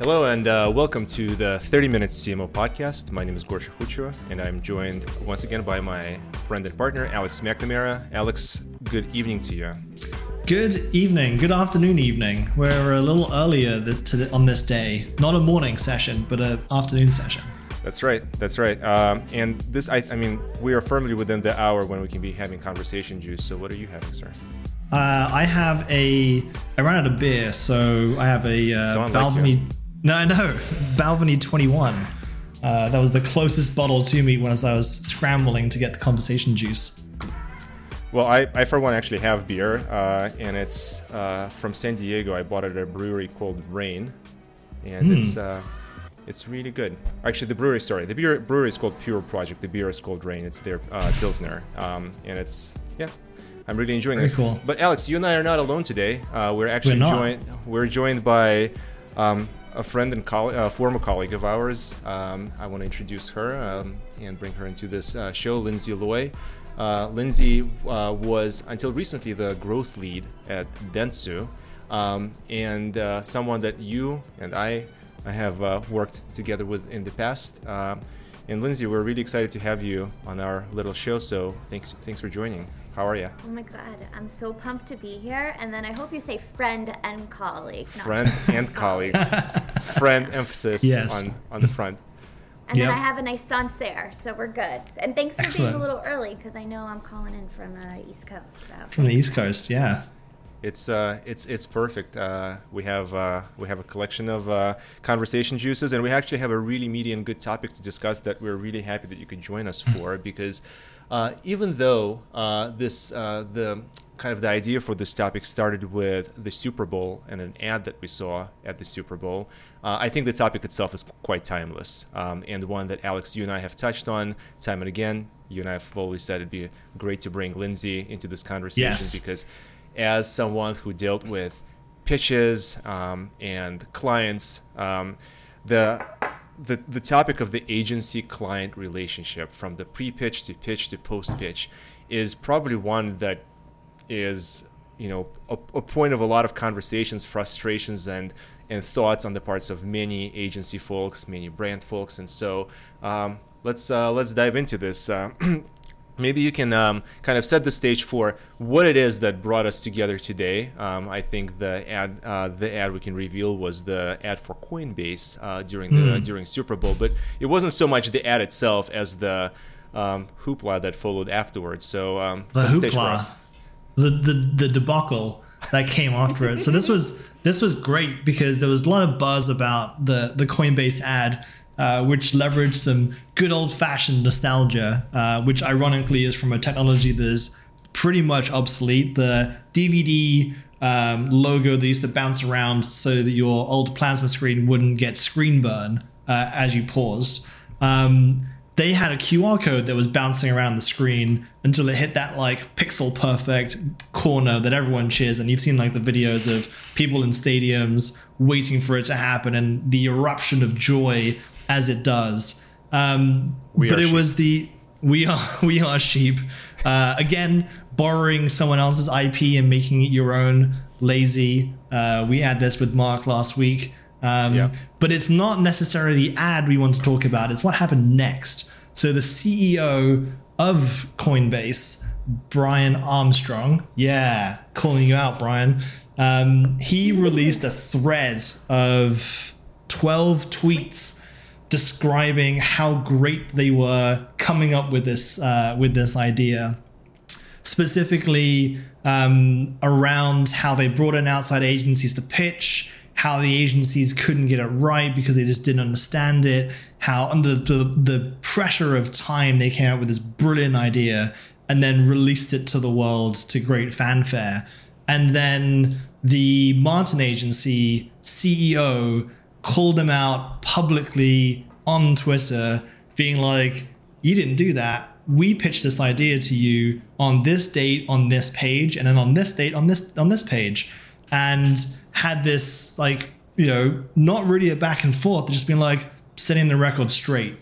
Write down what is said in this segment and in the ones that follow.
Hello and uh, welcome to the 30 Minutes CMO podcast. My name is Gosha Khuchua, and I'm joined once again by my friend and partner, Alex McNamara. Alex, good evening to you. Good evening, good afternoon, evening. We're a little earlier the, on this day. Not a morning session, but an afternoon session. That's right. That's right. Um, and this, I, I, mean, we are firmly within the hour when we can be having conversation juice. So, what are you having, sir? Uh, I have a. I ran out of beer, so I have a uh, Balvenie. Like no, I know. Balvenie 21. Uh, that was the closest bottle to me when I was scrambling to get the conversation juice. Well, I, I for one actually have beer, uh, and it's uh, from San Diego. I bought it at a brewery called Rain, and mm. it's uh, it's really good. Actually, the brewery, sorry, the beer brewery is called Pure Project. The beer is called Rain. It's their uh, pilsner, um, and it's yeah, I'm really enjoying Very this. Cool. But Alex, you and I are not alone today. Uh, we're actually we're joined. We're joined by um, a friend and a former colleague of ours. Um, I want to introduce her um, and bring her into this uh, show, Linsey Loy. Uh, Linsey uh, was until recently the growth lead at Dentsu, um, and uh, someone that you and I, I have uh, worked together with in the past. Uh, and Linsey, we're really excited to have you on our little show. So thanks, thanks for joining. How are you? Oh my God, I'm so pumped to be here. And then I hope you say friend and colleague. Friend and colleague. friend emphasis yes. on, on the front. And yep. then I have a nice Sancerre, so we're good. And thanks for Excellent. being a little early because I know I'm calling in from the uh, East Coast. So. From the East Coast, yeah. It's uh, it's it's perfect. Uh, we have uh, we have a collection of uh, conversation juices, and we actually have a really meaty and good topic to discuss that we're really happy that you could join us for because uh, even though uh, this uh, the kind of the idea for this topic started with the Super Bowl and an ad that we saw at the Super Bowl, uh, I think the topic itself is quite timeless um, and one that Alex, you and I have touched on time and again. You and I have always said it'd be great to bring Linsey into this conversation yes. because, as someone who dealt with pitches um, and clients, um, the the, the topic of the agency client relationship from the pre pitch to pitch to post pitch is probably one that is you know a, a, point of a lot of conversations frustrations and and thoughts on the parts of many agency folks many brand folks. And so um, let's uh, let's dive into this. Uh, maybe you can um, kind of set the stage for what it is that brought us together today. Um, I think the ad, uh, the ad we can reveal was the ad for Coinbase uh, during the mm. during Super Bowl, but it wasn't so much the ad itself as the um, hoopla that followed afterwards. So um, the hoopla, the, the the debacle that came after it. So this was this was great because there was a lot of buzz about the the Coinbase ad uh, which leveraged some good old fashioned nostalgia, uh, which ironically is from a technology that is pretty much obsolete. The DVD um, logo that used to bounce around so that your old plasma screen wouldn't get screen burn uh, as you paused. Um, they had a QR code that was bouncing around the screen until it hit that like pixel perfect corner that everyone cheers. And you've seen like the videos of people in stadiums waiting for it to happen and the eruption of joy as it does. Um, but it sheep. was the we are we are sheep. Uh, again, borrowing someone else's IP and making it your own. Lazy. Uh, we had this with Mark last week. Um, yeah. But it's not necessarily the ad we want to talk about. It's what happened next. So the CEO of Coinbase, Brian Armstrong, yeah, calling you out, Brian. Um, he released a thread of 12 tweets describing how great they were coming up with this uh, with this idea, specifically um, around how they brought in outside agencies to pitch, how the agencies couldn't get it right because they just didn't understand it, how under the, the pressure of time they came up with this brilliant idea and then released it to the world to great fanfare. And then the Martin Agency CEO called them out publicly on Twitter, being like, You didn't do that. We pitched this idea to you on this date on this page, and then on this date on this on this page, and had this like you know not really a back and forth, just being like setting the record straight.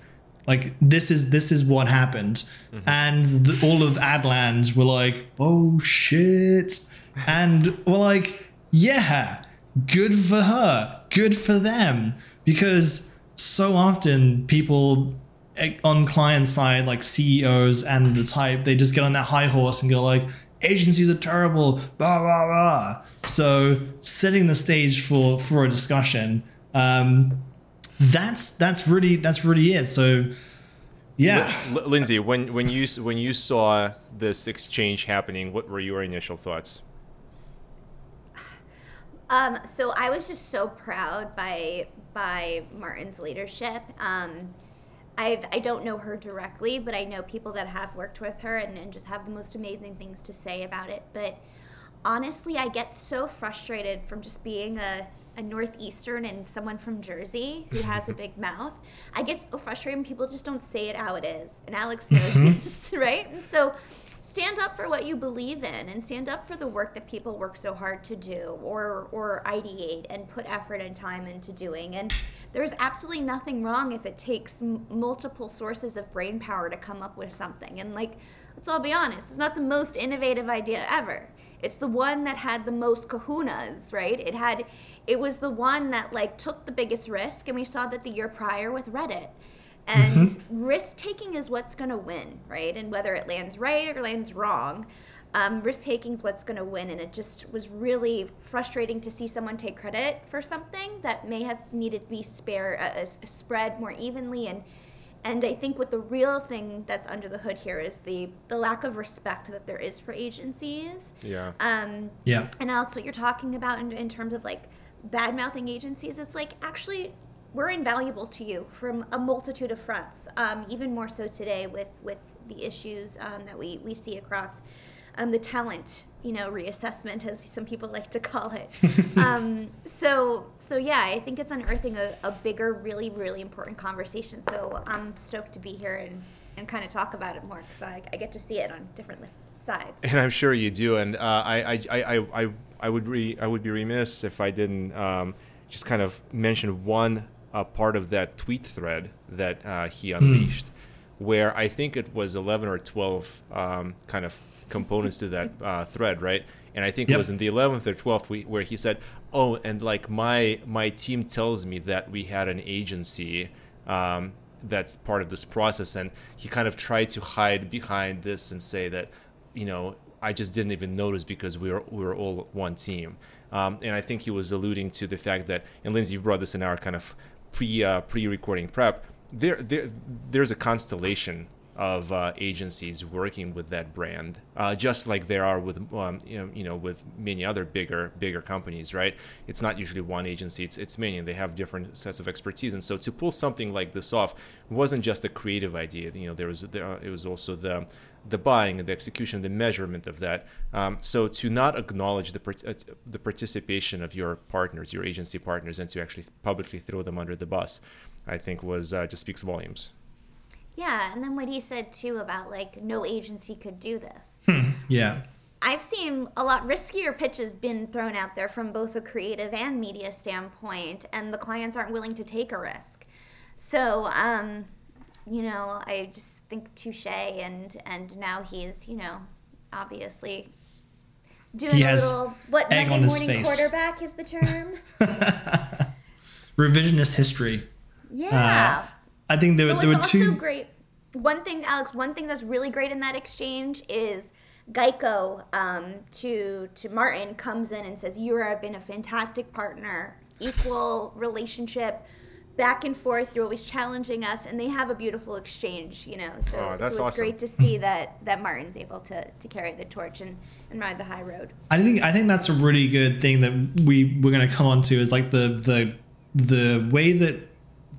Like this is this is what happened, mm-hmm. and the, all of Adland were like, "Oh shit," and we're like, "Yeah, good for her, good for them, because so often people eh, on client side, like CEOs and the type, they just get on that high horse and go like, agencies are terrible, blah blah blah. So setting the stage for for a discussion, um, that's that's really that's really it. So yeah, L- Linsey, when when you when you saw this exchange happening, what were your initial thoughts? Um, so I was just so proud by by Martin's leadership. Um, I've, I don't know her directly, but I know people that have worked with her and, and just have the most amazing things to say about it. But honestly, I get so frustrated from just being a, a Northeastern and someone from Jersey who has a big mouth. I get so frustrated when people just don't say it how it is. And Alex knows this, right? And so stand up for what you believe in and stand up for the work that people work so hard to do or or ideate and put effort and time into doing. And there's absolutely nothing wrong if it takes m- multiple sources of brain power to come up with something. And like let's all be honest it's not the most innovative idea ever. It's the one that had the most kahunas right? It had it was the one that like took the biggest risk and we saw that the year prior with reddit and mm-hmm. risk taking is what's going to win, right? And whether it lands right or lands wrong, um, risk taking is what's going to win. And it just was really frustrating to see someone take credit for something that may have needed to be spare, uh, uh, spread more evenly. And and I think what the real thing that's under the hood here is the the lack of respect that there is for agencies. Yeah. Um, yeah. And Alex, what you're talking about in, in terms of like bad mouthing agencies, it's like actually we're invaluable to you from a multitude of fronts. Um, even more so today with with the issues um, that we we see across um, the talent, you know, reassessment, as some people like to call it. Um, so so yeah, I think it's unearthing a, a bigger, really really important conversation. So I'm stoked to be here and and kind of talk about it more because I, I get to see it on different sides. And I'm sure you do. And uh, I, I I I I would re I would be remiss if I didn't um, just kind of mention one a part of that tweet thread that uh, he hmm. unleashed, mm. where I think it was 11 or 12 um, kind of components to that uh, thread, right? And I think yep. it was in the 11th or 12th we, where he said, "Oh, and like my my team tells me that we had an agency um, that's part of this process," and he kind of tried to hide behind this and say that, you know, I just didn't even notice because we were we were all one team. Um, and I think he was alluding to the fact that, and Linsey, you brought this in our kind of pre uh, pre recording prep, there, there there's a constellation of uh, agencies working with that brand, uh, just like there are with um, you, know, you know with many other bigger bigger companies, right? It's not usually one agency; it's it's many. They have different sets of expertise, and so to pull something like this off wasn't just a creative idea. You know, there was there, it was also the the buying and the execution, the measurement of that. Um, so to not acknowledge the uh, the participation of your partners, your agency partners, and to actually publicly throw them under the bus, I think was uh, just speaks volumes. Yeah, and then what he said too about like no agency could do this. Hmm, yeah. I've seen a lot riskier pitches been thrown out there from both a creative and media standpoint, and the clients aren't willing to take a risk. So, um, you know, I just think touche, and and now he's you know obviously doing he a little what Monday morning quarterback is the term. Revisionist history. Yeah. Uh, I think there, there were two. great. One thing, Alex. One thing that's really great in that exchange is Geico um, to to Martin comes in and says, "You have been a fantastic partner, equal relationship." back and forth. You're always challenging us, and they have a beautiful exchange. You know, so, oh, so it's awesome. great to see that that Martin's able to to carry the torch and and ride the high road. I think I think that's a really good thing that we we're going to come on to is like the the the way that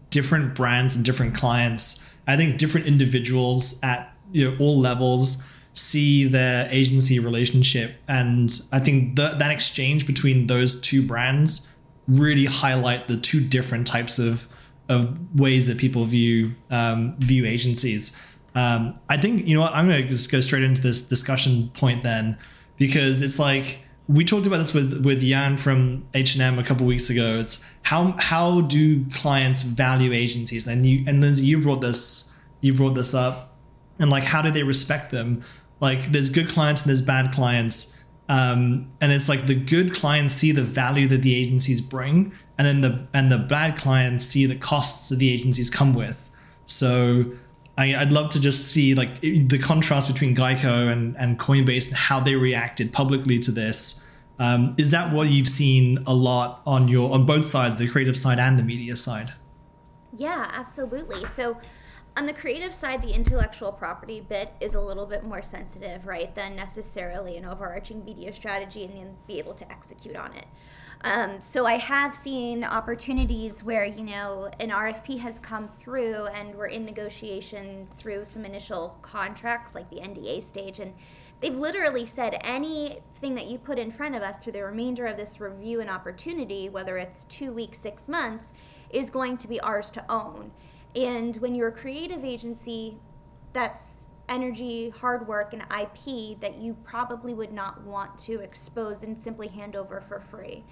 different brands and different clients, I think different individuals at you know all levels see their agency relationship and i think the, that exchange between those two brands really highlight the two different types of of ways that people view um, view agencies. Um, I think you know what I'm going to just go straight into this discussion point then, because it's like we talked about this with with Jan from H and M a couple weeks ago. It's how how do clients value agencies, and you and Linsey, you brought this you brought this up, and like how do they respect them? Like there's good clients and there's bad clients Um, and it's like the good clients see the value that the agencies bring, and then the and the bad clients see the costs that the agencies come with. So I, would love to just see like the contrast between Geico and, and Coinbase and how they reacted publicly to this. Um, is that what you've seen a lot on your on both sides, the creative side and the media side? Yeah, absolutely. So on the creative side, the intellectual property bit is a little bit more sensitive, right, than necessarily an overarching media strategy and then be able to execute on it. Um, so I have seen opportunities where you know an RFP has come through and we're in negotiation through some initial contracts, like the NDA stage, and they've literally said anything that you put in front of us through the remainder of this review and opportunity, whether it's two weeks, six months, is going to be ours to own. And when you're a creative agency, that's energy, hard work, and IP that you probably would not want to expose and simply hand over for free.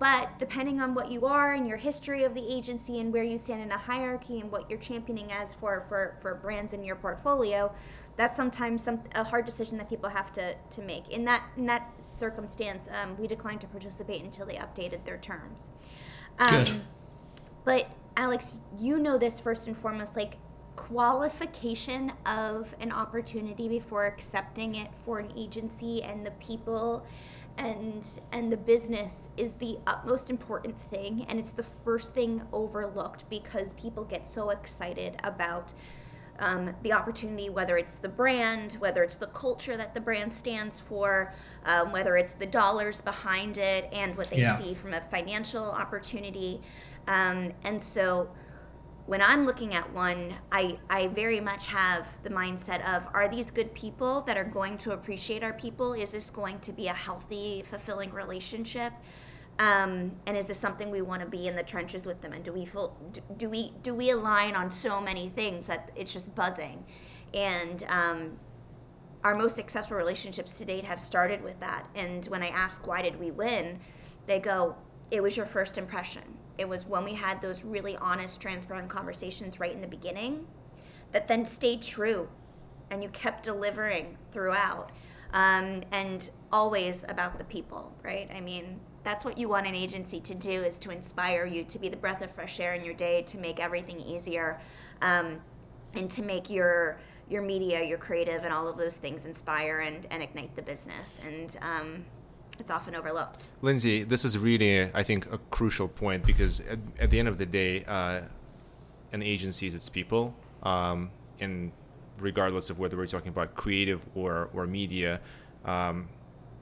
But depending on what you are and your history of the agency and where you stand in a hierarchy and what you're championing as for, for, for brands in your portfolio, that's sometimes some a hard decision that people have to, to make. In that in that circumstance, um, we declined to participate until they updated their terms. Um, Good. But Alex, you know this first and foremost, like qualification of an opportunity before accepting it for an agency and the people and and the business is the utmost important thing and it's the first thing overlooked because people get so excited about um, the opportunity, whether it's the brand, whether it's the culture that the brand stands for, um, whether it's the dollars behind it, and what they yeah. see from a financial opportunity. Um, and so when I'm looking at one, I, I very much have the mindset of are these good people that are going to appreciate our people? Is this going to be a healthy, fulfilling relationship? Um, and is this something we want to be in the trenches with them? And do we feel do, do we do we align on so many things that it's just buzzing? And um, our most successful relationships to date have started with that. And when I ask why did we win, they go, "It was your first impression." It was when we had those really honest, transparent conversations right in the beginning that then stayed true and you kept delivering throughout. Um, and always about the people, right? I mean, that's what you want an agency to do is to inspire you to be the breath of fresh air in your day, to make everything easier, um, and to make your your media, your creative, and all of those things inspire and, and ignite the business. And um, it's often overlooked. Linsey, this is really, I think, a crucial point because at, at the end of the day, uh, an agency is its people. Um, and regardless of whether we're talking about creative or, or media, um,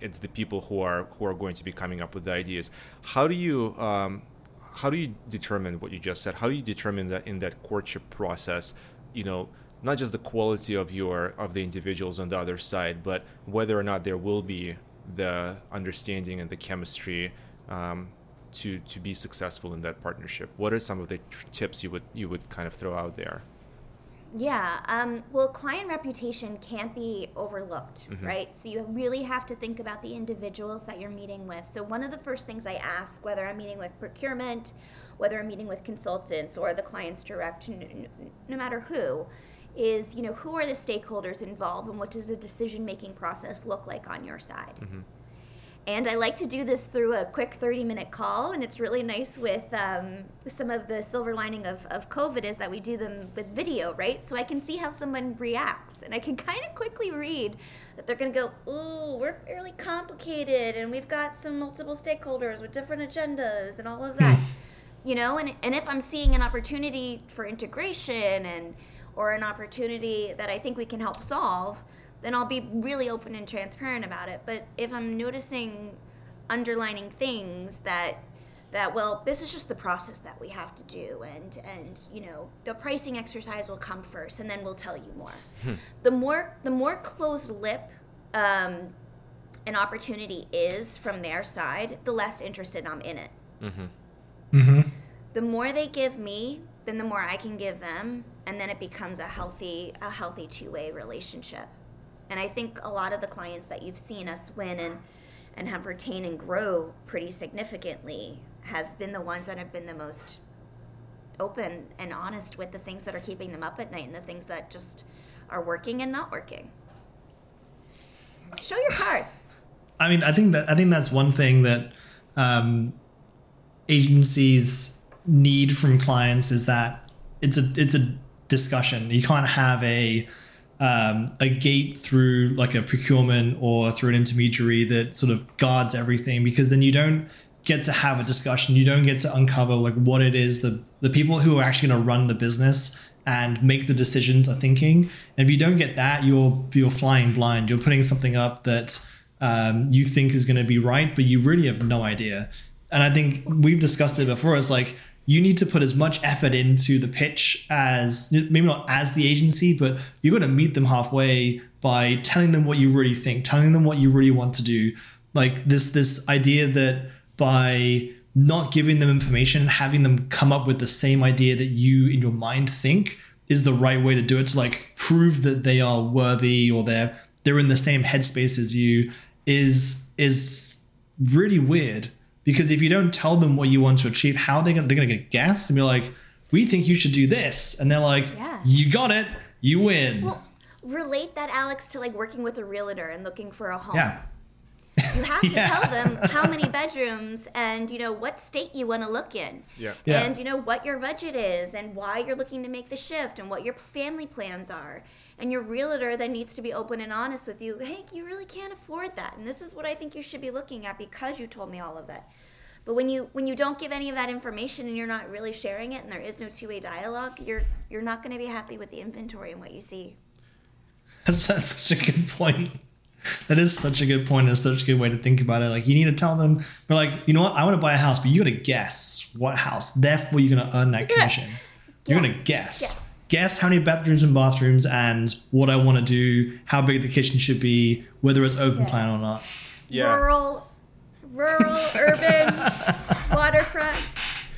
it's the people who are who are going to be coming up with the ideas. How do you um, how do you determine what you just said? How do you determine that in that courtship process? You know, not just the quality of your of the individuals on the other side, but whether or not there will be the understanding and the chemistry um, to to be successful in that partnership? What are some of the tips you would you would kind of throw out there? Yeah. Um, well, client reputation can't be overlooked, mm-hmm. right? So you really have to think about the individuals that you're meeting with. So one of the first things I ask, whether I'm meeting with procurement, whether I'm meeting with consultants or the clients direct, no matter who, is you know who are the stakeholders involved and what does the decision making process look like on your side? Mm-hmm. and i like to do this through a quick 30 minute call and it's really nice with um, some of the silver lining of, of covid is that we do them with video right? So i can see how someone reacts and i can kind of quickly read that they're going to go oh we're fairly complicated and we've got some multiple stakeholders with different agendas and all of that. You know and, and if i'm seeing an opportunity for integration and or an opportunity that I think we can help solve, then I'll be really open and transparent about it. But if I'm noticing underlining things that that well this is just the process that we have to do and and you know the pricing exercise will come first and then we'll tell you more hmm. the more the more closed lip um, an opportunity is from their side the less interested i'm in it mm-hmm. Mm-hmm. the more they give me then the more I can give them, and then it becomes a healthy a healthy two way relationship. And I think a lot of the clients that you've seen us win and and have retained and grow pretty significantly have been the ones that have been the most open and honest with the things that are keeping them up at night and the things that just are working and not working. Show your cards. I mean, I think that I think that's one thing that um, agencies need from clients is that it's a it's a discussion. You can't have a um, a gate through like a procurement or through an intermediary that sort of guards everything because then you don't get to have a discussion. You don't get to uncover like what it is the the people who are actually going to run the business and make the decisions are thinking. And if you don't get that, you're you're flying blind. You're putting something up that um, you think is going to be right, but you really have no idea. And I think we've discussed it before. It's like you need to put as much effort into the pitch as maybe not as the agency, but you got to meet them halfway by telling them what you really think, telling them what you really want to do. Like this this idea that by not giving them information, having them come up with the same idea that you in your mind think is the right way to do it to like prove that they are worthy or they're they're in the same headspace as you is is really weird because if you don't tell them what you want to achieve, how are they gonna they're gonna get gassed and be like, we think you should do this, and they're like, Yeah. you got it, you win. Well, relate that, Alex, to like working with a realtor and looking for a home. yeah, You have to Yeah. tell them how many bedrooms and you know what state you want to look in. Yeah. Yeah. And you know what your budget is and why you're looking to make the shift and what your family plans are. And your realtor then needs to be open and honest with you. Hey, you really can't afford that. And this is what I think you should be looking at because you told me all of that. But when you when you don't give any of that information and you're not really sharing it and there is no two-way dialogue, you're you're not going to be happy with the inventory and what you see. that's, that's such a good point. That is such a good point and such a good way to think about it. Like you need to tell them, we're like, you know what, I want to buy a house, but you got to guess what house. Therefore, you're going to earn that commission. You're going to Guess. guess. Yes. Guess how many bedrooms and bathrooms and what I want to do, how big the kitchen should be, whether it's open Yeah. plan or not. Yeah. rural, rural, urban, waterfront,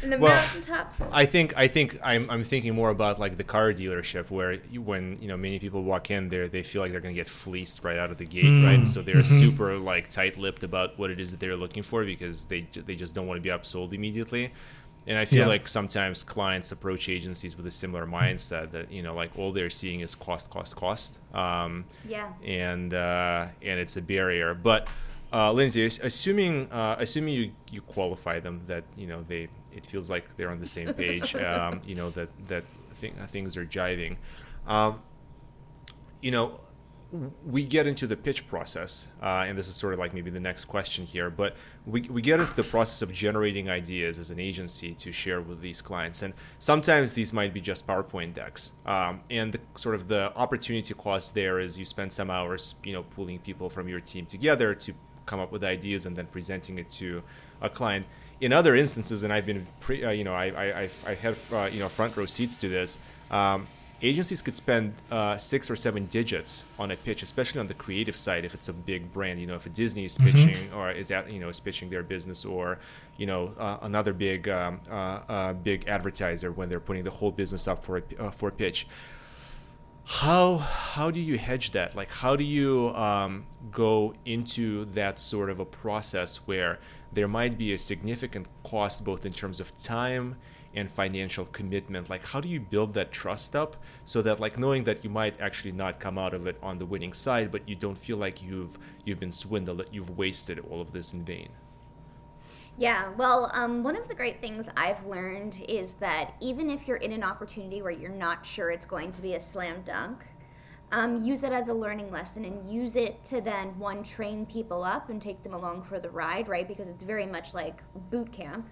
and the Well, mountaintops. I think I think I'm, I'm thinking more about like the car dealership where you, when you know many people walk in there they feel like they're gonna get fleeced right out of the gate right mm. so they're mm-hmm. super like tight-lipped about what it is that they're looking for because they they just don't want to be upsold immediately and I feel Yeah. like sometimes clients approach agencies with a similar mindset that you know like all they're seeing is cost cost cost um, Yeah. and uh, and it's a barrier. But uh, Linsey, assuming uh, assuming you, you qualify them, that you know they it feels like they're on the same page. um, you know that that th- things are jiving. Um, you know, w- we get into the pitch process, uh, and this is sort of like maybe the next question here, but we, we get into the process of generating ideas as an agency to share with these clients. And sometimes these might be just PowerPoint decks. Um, and the, sort of the opportunity cost there is you spend some hours, you know, pulling people from your team together to come up with ideas and then presenting it to a client. In other instances, and I've been, pre, uh, you know, I, I, I've, I have, uh, you know, front row seats to this. Um, agencies could spend uh, six or seven digits on a pitch, especially on the creative side. If it's a big brand, you know, if a Disney is pitching or is that you know is pitching their business, or you know uh, another big um, uh, uh, big advertiser when they're putting the whole business up for a uh, for a pitch. How how do you hedge that? Like how do you um, go into that sort of a process where there might be a significant cost both in terms of time and financial commitment like how do you build that trust up so that like knowing that you might actually not come out of it on the winning side but you don't feel like you've you've been swindled that you've wasted all of this in vain Yeah, well, um, one of the great things I've learned is that even if you're in an opportunity where you're not sure it's going to be a slam dunk, um, use it as a learning lesson and use it to then one train people up and take them along for the ride, right? Because it's very much like boot camp.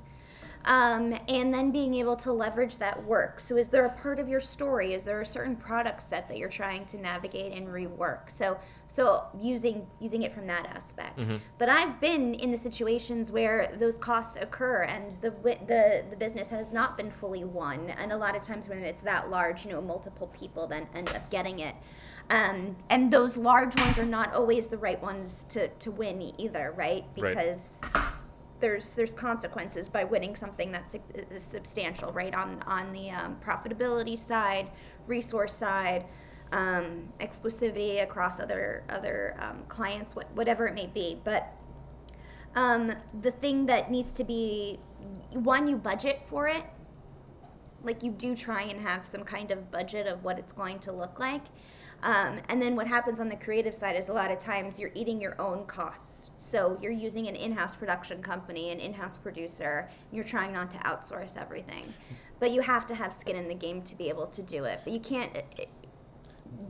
Um, and then being able to leverage that work. So, is there a part of your story? Is there a certain product set that you're trying to navigate and rework? So, so using using it from that aspect. But I've been in the situations where those costs occur and the the the business has not been fully won. And a lot of times when it's that large, you know, multiple people then end up getting it. Um, and those large ones are not always the right ones to, to win either, right? Right. There's there's consequences by winning something that's substantial, right? On on the um, profitability side, resource side, um, exclusivity across other other um, clients, what, whatever it may be. But um, the thing that needs to be one, you budget for it. Like you do try and have some kind of budget of what it's going to look like. Um, and then what happens on the creative side is a lot of times you're eating your own costs So you're using an in-house production company, an in-house producer, and you're trying not to outsource everything. But you have to have skin in the game to be able to do it. But you can't. It,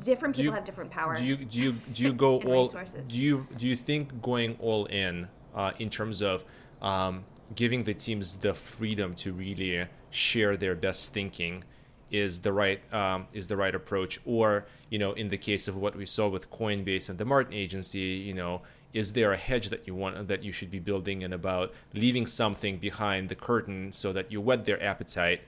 different people you- have different power. Do you do you do you go all? resources. Do you do you think going all in uh, in terms of um, giving the teams the freedom to really share their best thinking is the right um, is the right approach, or you know, in the case of what we saw with Coinbase and the Martin Agency, you know. Is there a hedge that you want that you should be building in about leaving something behind the curtain so that you whet their appetite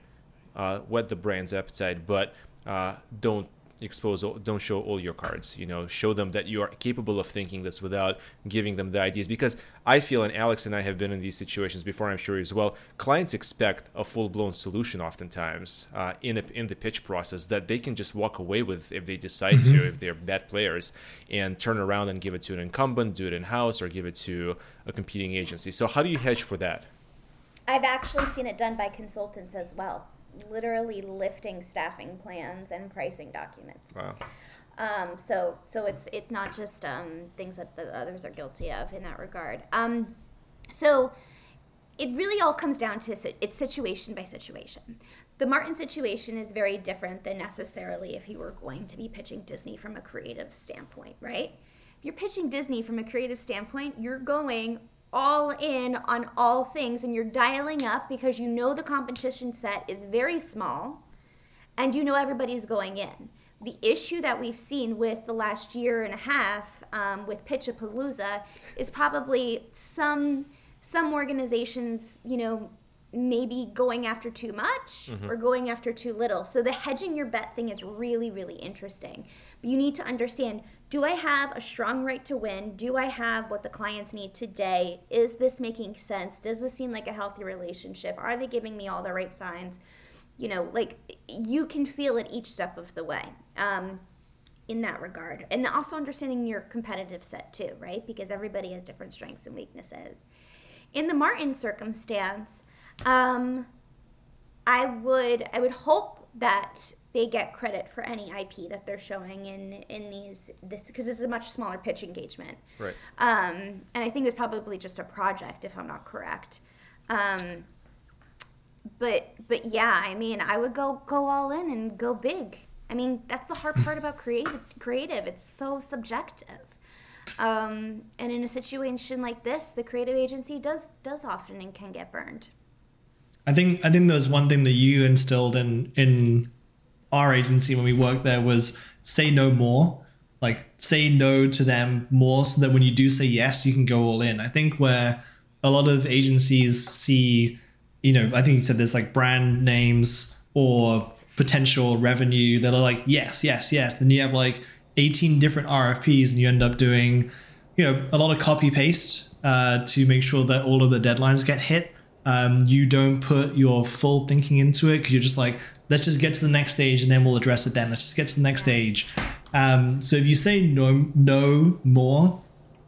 uh, whet the brand's appetite, but uh, don't expose, all, don't show all your cards. You know, show them that you are capable of thinking this without giving them the ideas. Because I feel, and Alex and I have been in these situations before. I'm sure as well. Clients expect a full-blown solution, oftentimes uh, in a, in the pitch process that they can just walk away with if they decide to, if they're bad players, and turn around and give it to an incumbent, do it in house, or give it to a competing agency. So how do you hedge for that? I've actually seen it done by consultants as well, literally lifting staffing plans and pricing documents. Wow. Um, so so it's it's not just um, things that the others are guilty of in that regard. Um, so it really all comes down to it's situation by situation. The Martin situation is very different than necessarily if you were going to be pitching Disney from a creative standpoint, right? If you're pitching Disney from a creative standpoint, you're going all in on all things and you're dialing up because you know the competition set is very small and you know everybody's going in. The issue that we've seen with the last year and a half um, with Pitchapalooza is probably some some organizations, you know, maybe going after too much or going after too little. So the hedging your bet thing is really really interesting. But you need to understand: Do I have a strong right to win? Do I have what the clients need today? Is this making sense? Does this seem like a healthy relationship? Are they giving me all the right signs? you know, like you can feel it each step of the way um, in that regard. And also understanding your competitive set too, right? Because everybody has different strengths and weaknesses. In the Martin circumstance, um, I would I would hope that they get credit for any IP that they're showing in in these this because this is a much smaller pitch engagement. Right. Um, and I think it's probably just a project, if I'm not correct. Um, but but yeah, I mean, I would go go all in and go big. I mean, that's the hard part about creative. Creative, it's so subjective. Um, and in a situation like this, the creative agency does does often and can get burned. I think I think there was one thing that you instilled in in our agency when we worked there was say no more. Like say no to them more so that when you do say yes, you can go all in. I think where a lot of agencies see, you know, I think you said there's like brand names or potential revenue that are like, yes, yes, yes. Then you have like 18 different RFPs and you end up doing, you know, a lot of copy paste uh, to make sure that all of the deadlines get hit. Um, you don't put your full thinking into it because you're just like, let's just get to the next stage and then we'll address it then. Let's just get to the next stage. Um, so if you say no, no more,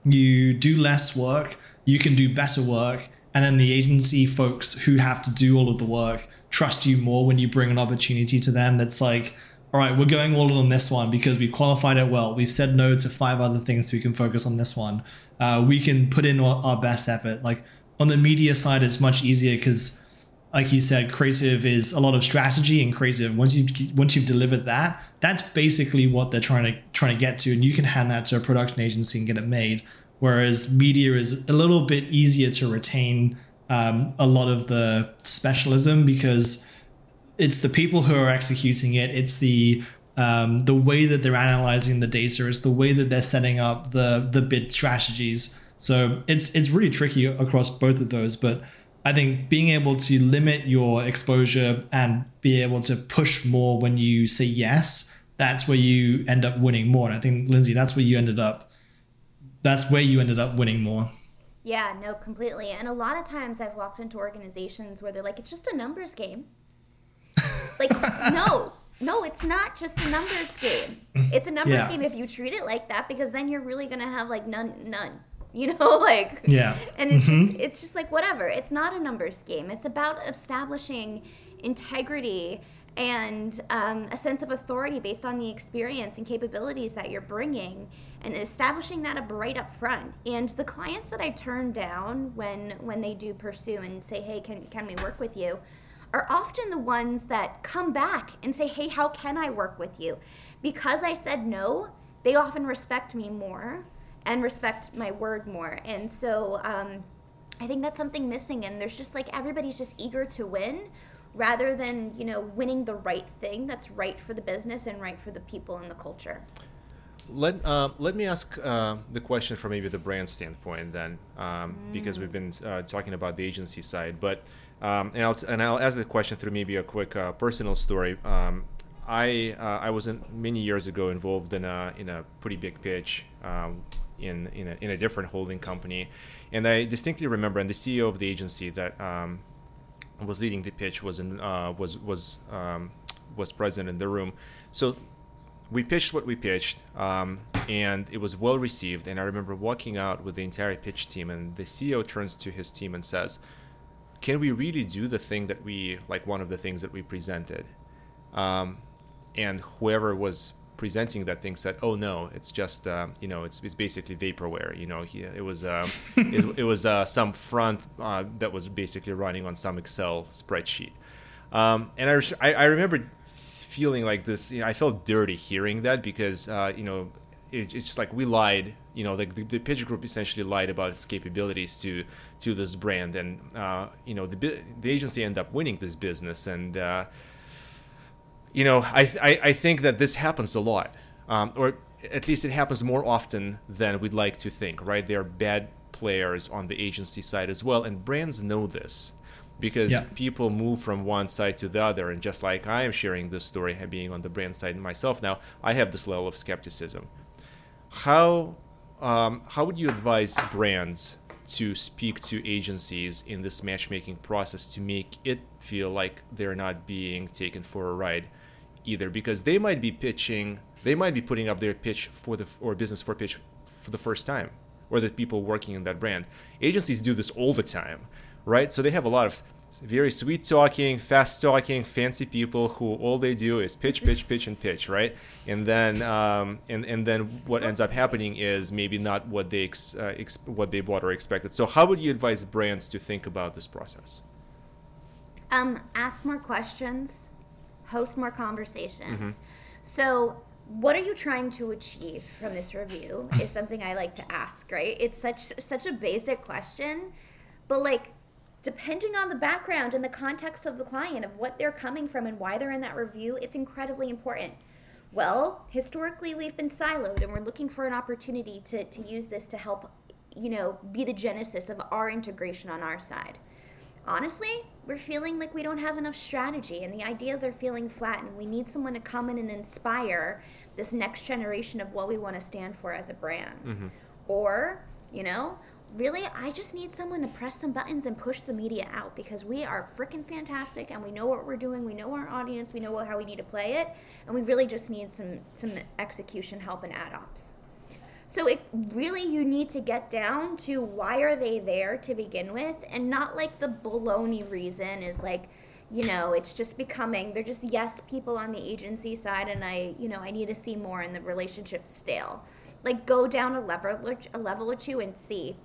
you do less work, you can do better work, and then the agency folks who have to do all of the work trust you more when you bring an opportunity to them that's like, all right, we're going all in on this one because we qualified it well. We've said no to five other things so we can focus on this one. Uh, we can put in our, our best effort. Like on the media side, it's much easier because like you said, creative is a lot of strategy and creative. Once you once you've delivered that, that's basically what they're trying to trying to get to, and you can hand that to a production agency and get it made. Whereas media is a little bit easier to retain um, a lot of the specialism because it's the people who are executing it. It's the um, the way that they're analyzing the data. It's the way that they're setting up the the bid strategies. So it's it's really tricky across both of those, but. I think being able to limit your exposure and be able to push more when you say yes, that's where you end up winning more. And I think Linsey, that's where you ended up. That's where you ended up winning more. Yeah, no, completely. And a lot of times I've walked into organizations where they're like, it's just a numbers game. like, no, no, it's not just a numbers game. It's a numbers Yeah. game if you treat it like that, because then you're really gonna have like none, none. You know, like Yeah. and it's just it's just like whatever. It's not a numbers game. It's about establishing integrity and um, a sense of authority based on the experience and capabilities that you're bringing and establishing that up right up front and the clients that i turn down when when they do pursue and say hey can, can we work with you are often the ones that come back and say hey how can i work with you because i said no they often respect me more and respect my word more and so um, i think that's something missing and there's just like everybody's just eager to win rather than you know winning the right thing that's right for the business and right for the people and the culture let uh, let me ask uh, the question from maybe the brand standpoint then, um, mm. because we've been uh, talking about the agency side. But um, and I'll and I'll ask the question through maybe a quick uh, personal story. Um, I uh, I was in, many years ago involved in a in a pretty big pitch um, in in a, in a different holding company, and I distinctly remember, and the CEO of the agency that um, was leading the pitch was in uh, was was um, was present in the room. So we pitched what we pitched, um, and it was well received. And I remember walking out with the entire pitch team, and the CEO turns to his team and says, "Can we really do the thing that we like? One of the things that we presented." Um, and whoever was presenting that thing said, "Oh no, it's just uh, you know it's it's basically vaporware. You know, he, it was uh, it, it, was uh, some front uh, that was basically running on some Excel spreadsheet." Um, and I, I, I remember feeling like this. You know, I felt dirty hearing that because uh, you know it, it's just like we lied. You know, the, the, the pitch group essentially lied about its capabilities to to this brand, and uh, you know the the agency ended up winning this business and you know, I, I, I think that this happens a lot, um, or at least it happens more often than we'd like to think, right? There are bad players on the agency side as well, and brands know this because yeah. people move from one side to the other. And just like I am sharing this story, being on the brand side myself now, I have this level of skepticism. How um, how would you advise brands to speak to agencies in this matchmaking process to make it feel like they're not being taken for a ride? Either because they might be pitching, they might be putting up their pitch for the or business for pitch for the first time, or the people working in that brand. Agencies do this all the time, right? So they have a lot of very sweet talking, fast talking, fancy people who all they do is pitch, pitch, pitch, and pitch, right? And then, um, and and then what ends up happening is maybe not what they ex, uh, ex, what they bought or expected. So how would you advise brands to think about this process? Um, ask more questions host more conversations. Mm-hmm. So, what are you trying to achieve from this review? Is something I like to ask, right? It's such such a basic question, but like depending on the background and the context of the client of what they're coming from and why they're in that review, it's incredibly important. Well, historically we've been siloed and we're looking for an opportunity to to use this to help, you know, be the genesis of our integration on our side honestly, we're feeling like we don't have enough strategy and the ideas are feeling flat and we need someone to come in and inspire this next generation of what we want to stand for as a brand. Mm-hmm. Or, you know, really, I just need someone to press some buttons and push the media out because we are freaking fantastic and we know what we're doing. We know our audience. We know how we need to play it, and we really just need some some execution help and ad ops. So it really you need to get down to why are they there to begin with and not like the baloney reason is like you know it's just becoming they're just yes people on the agency side and I you know I need to see more in the relationship stale. Like go down a level a level or two and see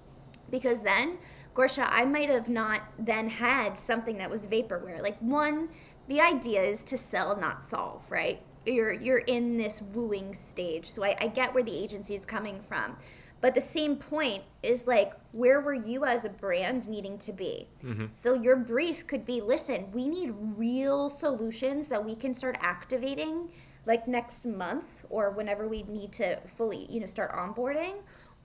because then Gosha I might have not then had something that was vaporware. Like one the idea is to sell not solve, right? You're you're in this wooing stage. So I, I get where the agency is coming from. But the same point is like, where were you as a brand needing to be? Mm-hmm. So your brief could be listen, we need real solutions that we can start activating like next month or whenever we need to fully, you know, start onboarding.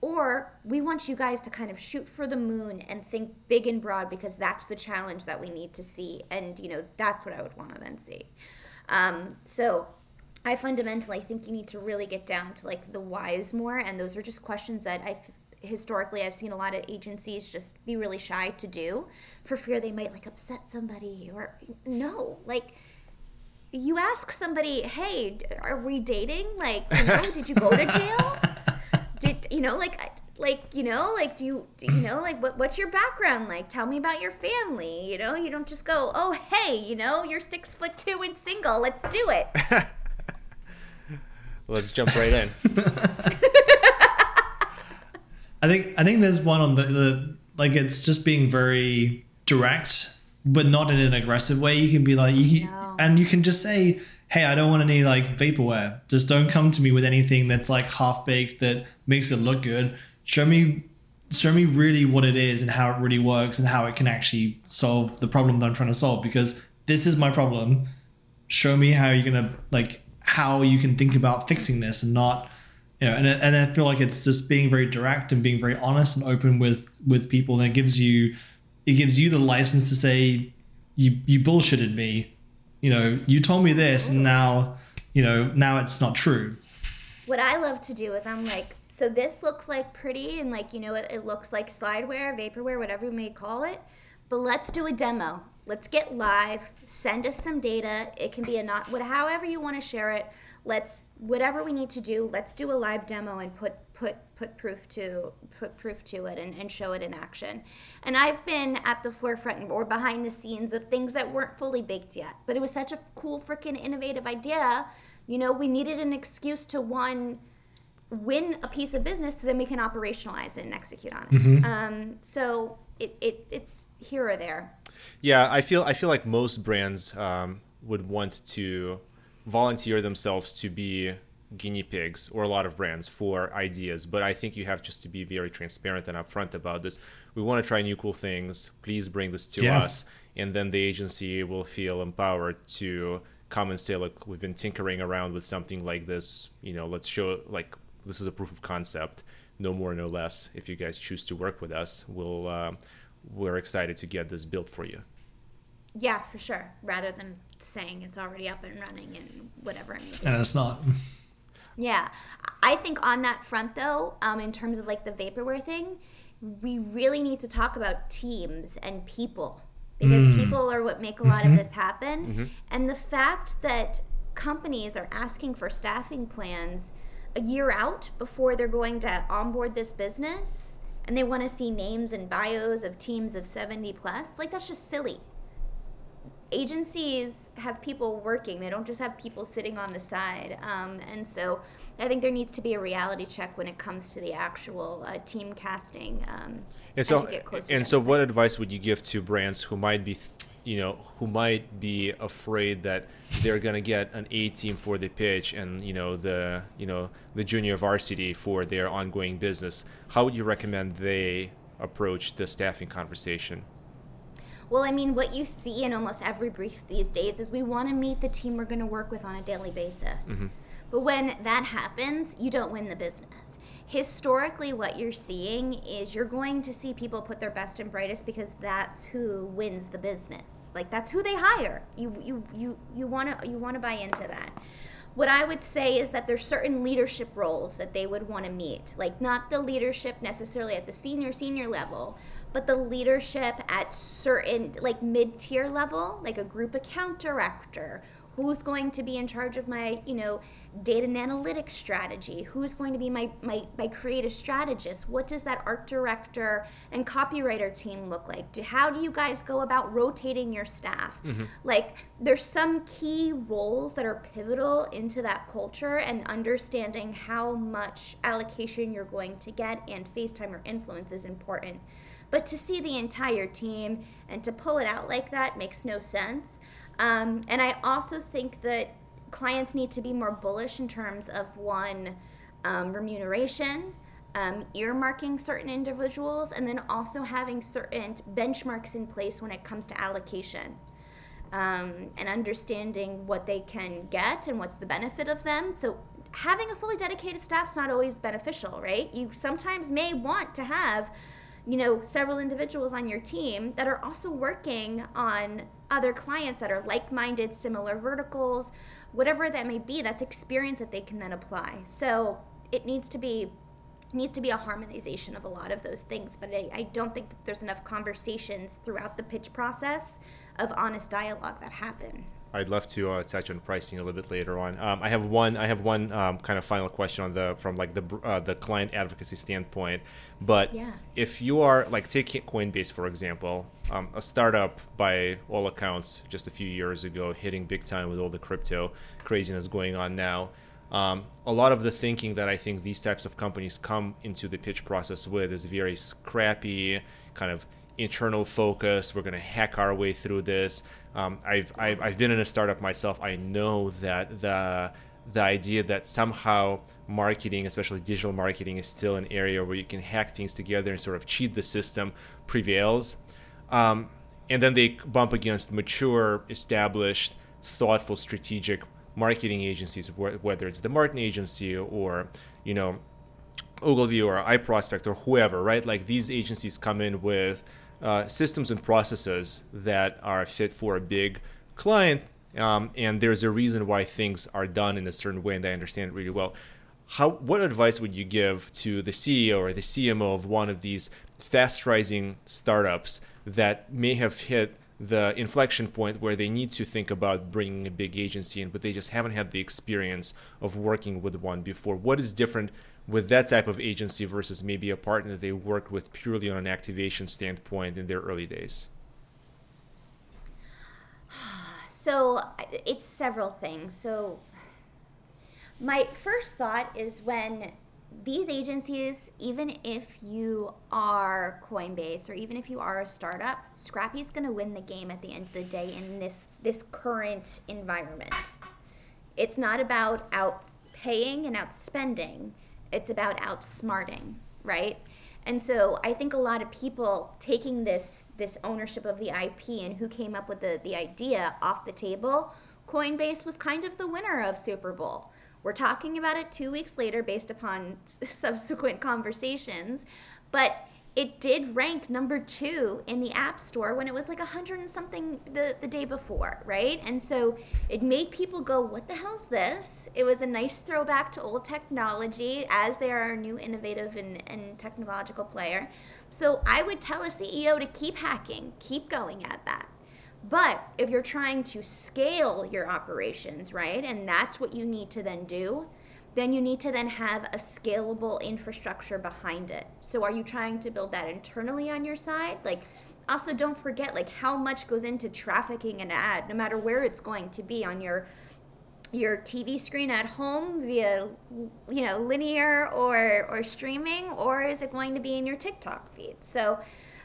Or we want you guys to kind of shoot for the moon and think big and broad because that's the challenge that we need to see. And, you know, that's what I would want to then see. Um, so I fundamentally think you need to really get down to like the whys more, and those are just questions that I've historically I've seen a lot of agencies just be really shy to do for fear they might like upset somebody or no, like you ask somebody, "Hey, are we dating? Like, you know, did you go to jail? Did you know like like you know like do you do you know like what, what's your background like tell me about your family you know you don't just go oh hey you know you're six foot two and single let's do it let's jump right in. I think i think there's one on the, the like it's just being very direct but not in an aggressive way. You can be like you, No. and you can just say hey i don't want any like vaporware. Just don't come to me with anything that's like half baked that makes it look good. Show me show me really what it is and how it really works and how it can actually solve the problem that i'm trying to solve because this is my problem. Show me how you're gonna like how you can think about fixing this and not you know and, and i feel like it's just being very direct and being very honest and open with with people and it gives you it gives you the license to say you you bullshitted me you know you told me this and now you know now it's not true what I love to do is I'm like, so this looks like pretty and like, you know, it, it looks like slideware, vaporware, whatever you may call it. But let's do a demo. Let's get live. Send us some data. It can be a not what however you want to share it. Let's whatever we need to do, let's do a live demo and put put put proof to put proof to it and, and show it in action. And I've been at the forefront or behind the scenes of things that weren't fully baked yet. But it was such a cool freaking innovative idea you know, we needed an excuse to one win a piece of business so then we can operationalize it and execute on it. Um, so it, it it's here or there. Yeah, I feel I feel like most brands um, would want to volunteer themselves to be guinea pigs, or a lot of brands for ideas. But I think you have just to be very transparent and upfront about this. We want to try new cool things. Please bring this to Yeah. us, and then the agency will feel empowered to come and say, "Look, we've been tinkering around with something like this. You know, let's show like this is a proof of concept." No more, no less. If you guys choose to work with us, we'll uh, we're excited to get this built for you. Yeah, for sure. Rather than saying it's already up and running and whatever. I mean, and it's not Yeah, I think on that front though, um, in terms of like the vaporware thing, we really need to talk about teams and people because mm. people are what make a lot of mm-hmm. this happen. Mm-hmm. And the fact that companies are asking for staffing plans a year out before they're going to onboard this business and they want to see names and bios of teams of 70 plus, like that's just silly. Agencies have people working. They don't just have people sitting on the side. Um, and so i think there needs to be a reality check when it comes to the actual uh, team casting. Um, And so, you get closer and so, what advice would you give to brands who might be, you know, who might be afraid that they're gonna get an A team for the pitch and you know the you know the junior varsity for their ongoing business? How would you recommend they approach the staffing conversation? Well, I mean, what you see in almost every brief these days is we want to meet the team we're going to work with on a daily basis. Mm-hmm. But when that happens, you don't win the business. Historically, what you're seeing is you're going to see people put their best and brightest because that's who wins the business. Like that's who they hire. You you you you want to you want to buy into that. What I would say is that there's certain leadership roles that they would want to meet. Like not the leadership necessarily at the senior senior level, but the leadership at certain like mid-tier level, like a group account director, who's going to be in charge of my, you know, data and analytics strategy, who's going to be my my, my creative strategist, what does that art director and copywriter team look like? Do, how do you guys go about rotating your staff? Mm-hmm. Like there's some key roles that are pivotal into that culture and understanding how much allocation you're going to get and FaceTime or influence is important. But to see the entire team and to pull it out like that makes no sense. Um, and I also think that clients need to be more bullish in terms of one, um, remuneration, um, earmarking certain individuals, and then also having certain benchmarks in place when it comes to allocation. Um, and understanding what they can get and what's the benefit of them. So having a fully dedicated staff is not always beneficial, right? You sometimes may want to have you know several individuals on your team that are also working on other clients that are like-minded similar verticals whatever that may be that's experience that they can then apply. So it needs to be needs to be a harmonization of a lot of those things but I, I don't think that there's enough conversations throughout the pitch process of honest dialogue that happen I'd love to uh, touch on pricing a little bit later on. Um, I have one. I have one um, kind of final question on the from like the uh, the client advocacy standpoint. But Yeah. if you are like take Coinbase for example, um, a startup by all accounts just a few years ago, hitting big time with all the crypto craziness going on now. Um, a lot of the thinking that I think these types of companies come into the pitch process with is very scrappy, kind of internal focus. We're to hack our way through this. Um, I've, I've I've been in a startup myself. I know that the the idea that somehow marketing, especially digital marketing, is still an area where you can hack things together and sort of cheat the system prevails. Um, and then they bump against mature, established, thoughtful, strategic marketing agencies, wh- whether it's the Martin Agency or you know Ogilvy or iProspect or whoever, right? Like these agencies come in with uh, systems and processes that are fit for a big client, um, and there's a reason why things are done in a certain way, and they understand it really well. How? What advice would you give to the CEO or the CMO of one of these fast-rising startups that may have hit the inflection point where they need to think about bringing a big agency in, but they just haven't had the experience of working with one before? What is different? With that type of agency versus maybe a partner that they worked with purely on an activation standpoint in their early days? So it's several things. So my first thought is when these agencies, even if you are Coinbase or even if you are a startup, Scrappy's going to win the game at the end of the day in this this current environment. It's not about outpaying and outspending. It's about outsmarting, right? And so I think a lot of people taking this this ownership of the IP and who came up with the, the idea off the table, Coinbase was kind of the winner of Super Bowl. We're talking about it two weeks later based upon subsequent conversations, but it did rank number two in the App Store when it was like a hundred and something the, the day before, right? And so it made people go, What the hell's this? It was a nice throwback to old technology as they are a new innovative and, and technological player. So I would tell a CEO to keep hacking, keep going at that. But if you're trying to scale your operations, right, and that's what you need to then do, then you need to then have a scalable infrastructure behind it. So are you trying to build that internally on your side? Like also don't forget like how much goes into trafficking an ad no matter where it's going to be on your your TV screen at home via you know linear or or streaming or is it going to be in your TikTok feed? So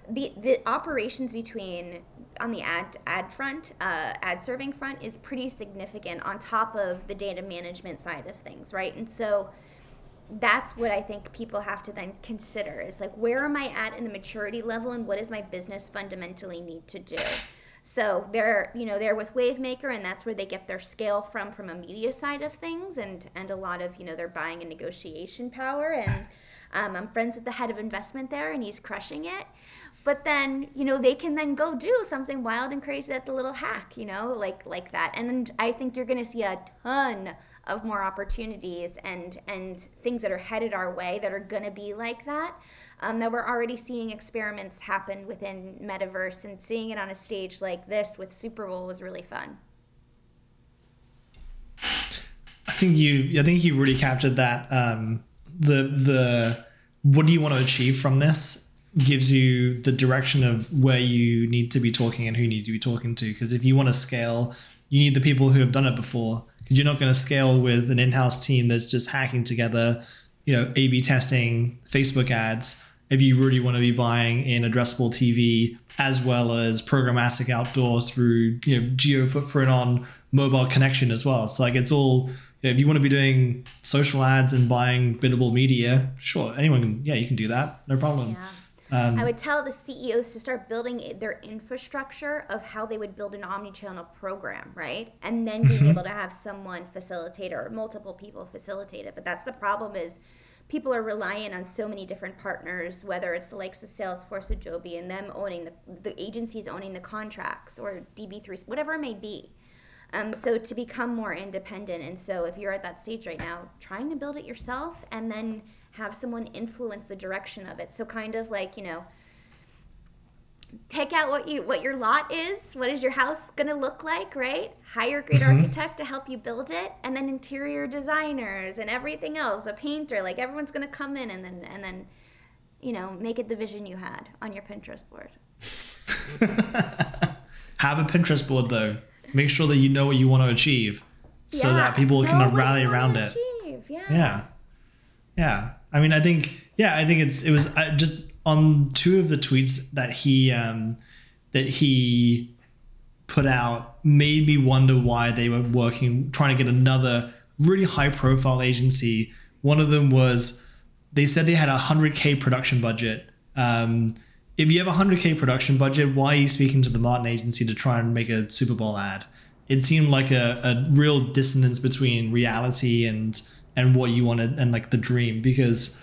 the the operations between on the ad ad front, uh, ad serving front is pretty significant on top of the data management side of things, right? And so that's what I think people have to then consider is like where am I at in the maturity level and what does my business fundamentally need to do? So they're you know they're with Wavemaker and that's where they get their scale from from a media side of things and and a lot of you know their buying and negotiation power and um, I'm friends with the head of investment there and he's crushing it. But then you know they can then go do something wild and crazy that's a little hack you know like like that. And I think you're gonna see a ton of more opportunities and and things that are headed our way that are going to be like that um, that we're already seeing experiments happen within metaverse and seeing it on a stage like this with super bowl was really fun. I think you I think you really captured that um, the the what do you want to achieve from this gives you the direction of where you need to be talking and who you need to be talking to because if you want to scale you need the people who have done it before because you're not going to scale with an in-house team that's just hacking together you know A/B testing Facebook ads if you really want to be buying in addressable TV as well as programmatic outdoor through you know geo footprint on mobile connection as well. So like it's all if you want to be doing social ads and buying biddable media, sure, anyone. Yeah, you can do that, no problem. yeah Um, I would tell the CEOs to start building their infrastructure of how they would build an omni-channel program, right? And then being able to have someone facilitate or multiple people facilitate it. But that's the problem is people are reliant on so many different partners, whether it's the likes of Salesforce, Adobe, and them owning the, the agencies owning the contracts or DB3, whatever it may be. Um, so to become more independent, and so if you're at that stage right now, trying to build it yourself and then have someone influence the direction of it. So kind of like you know, pick out what you what your lot is what is your house going to look like right hire a great Mm-hmm. architect to help you build it and then interior designers and everything else a painter like everyone's going to come in and then and then you know make it the vision you had on your pinterest board Have a Pinterest board though. Make sure that you know what you want to achieve, so Yeah, that people can rally around it. achieve, yeah Yeah, yeah. I mean, I think yeah, I think it's it was uh, just on two of the tweets that he um, that he put out made me wonder why they were working trying to get another really high profile agency. One of them was they said they had a hundred k production budget. Um, if you have a hundred k production budget, why are you speaking to the Martin agency to try and make a Super Bowl ad? It seemed like a, a real dissonance between reality and and what you wanted and like the dream because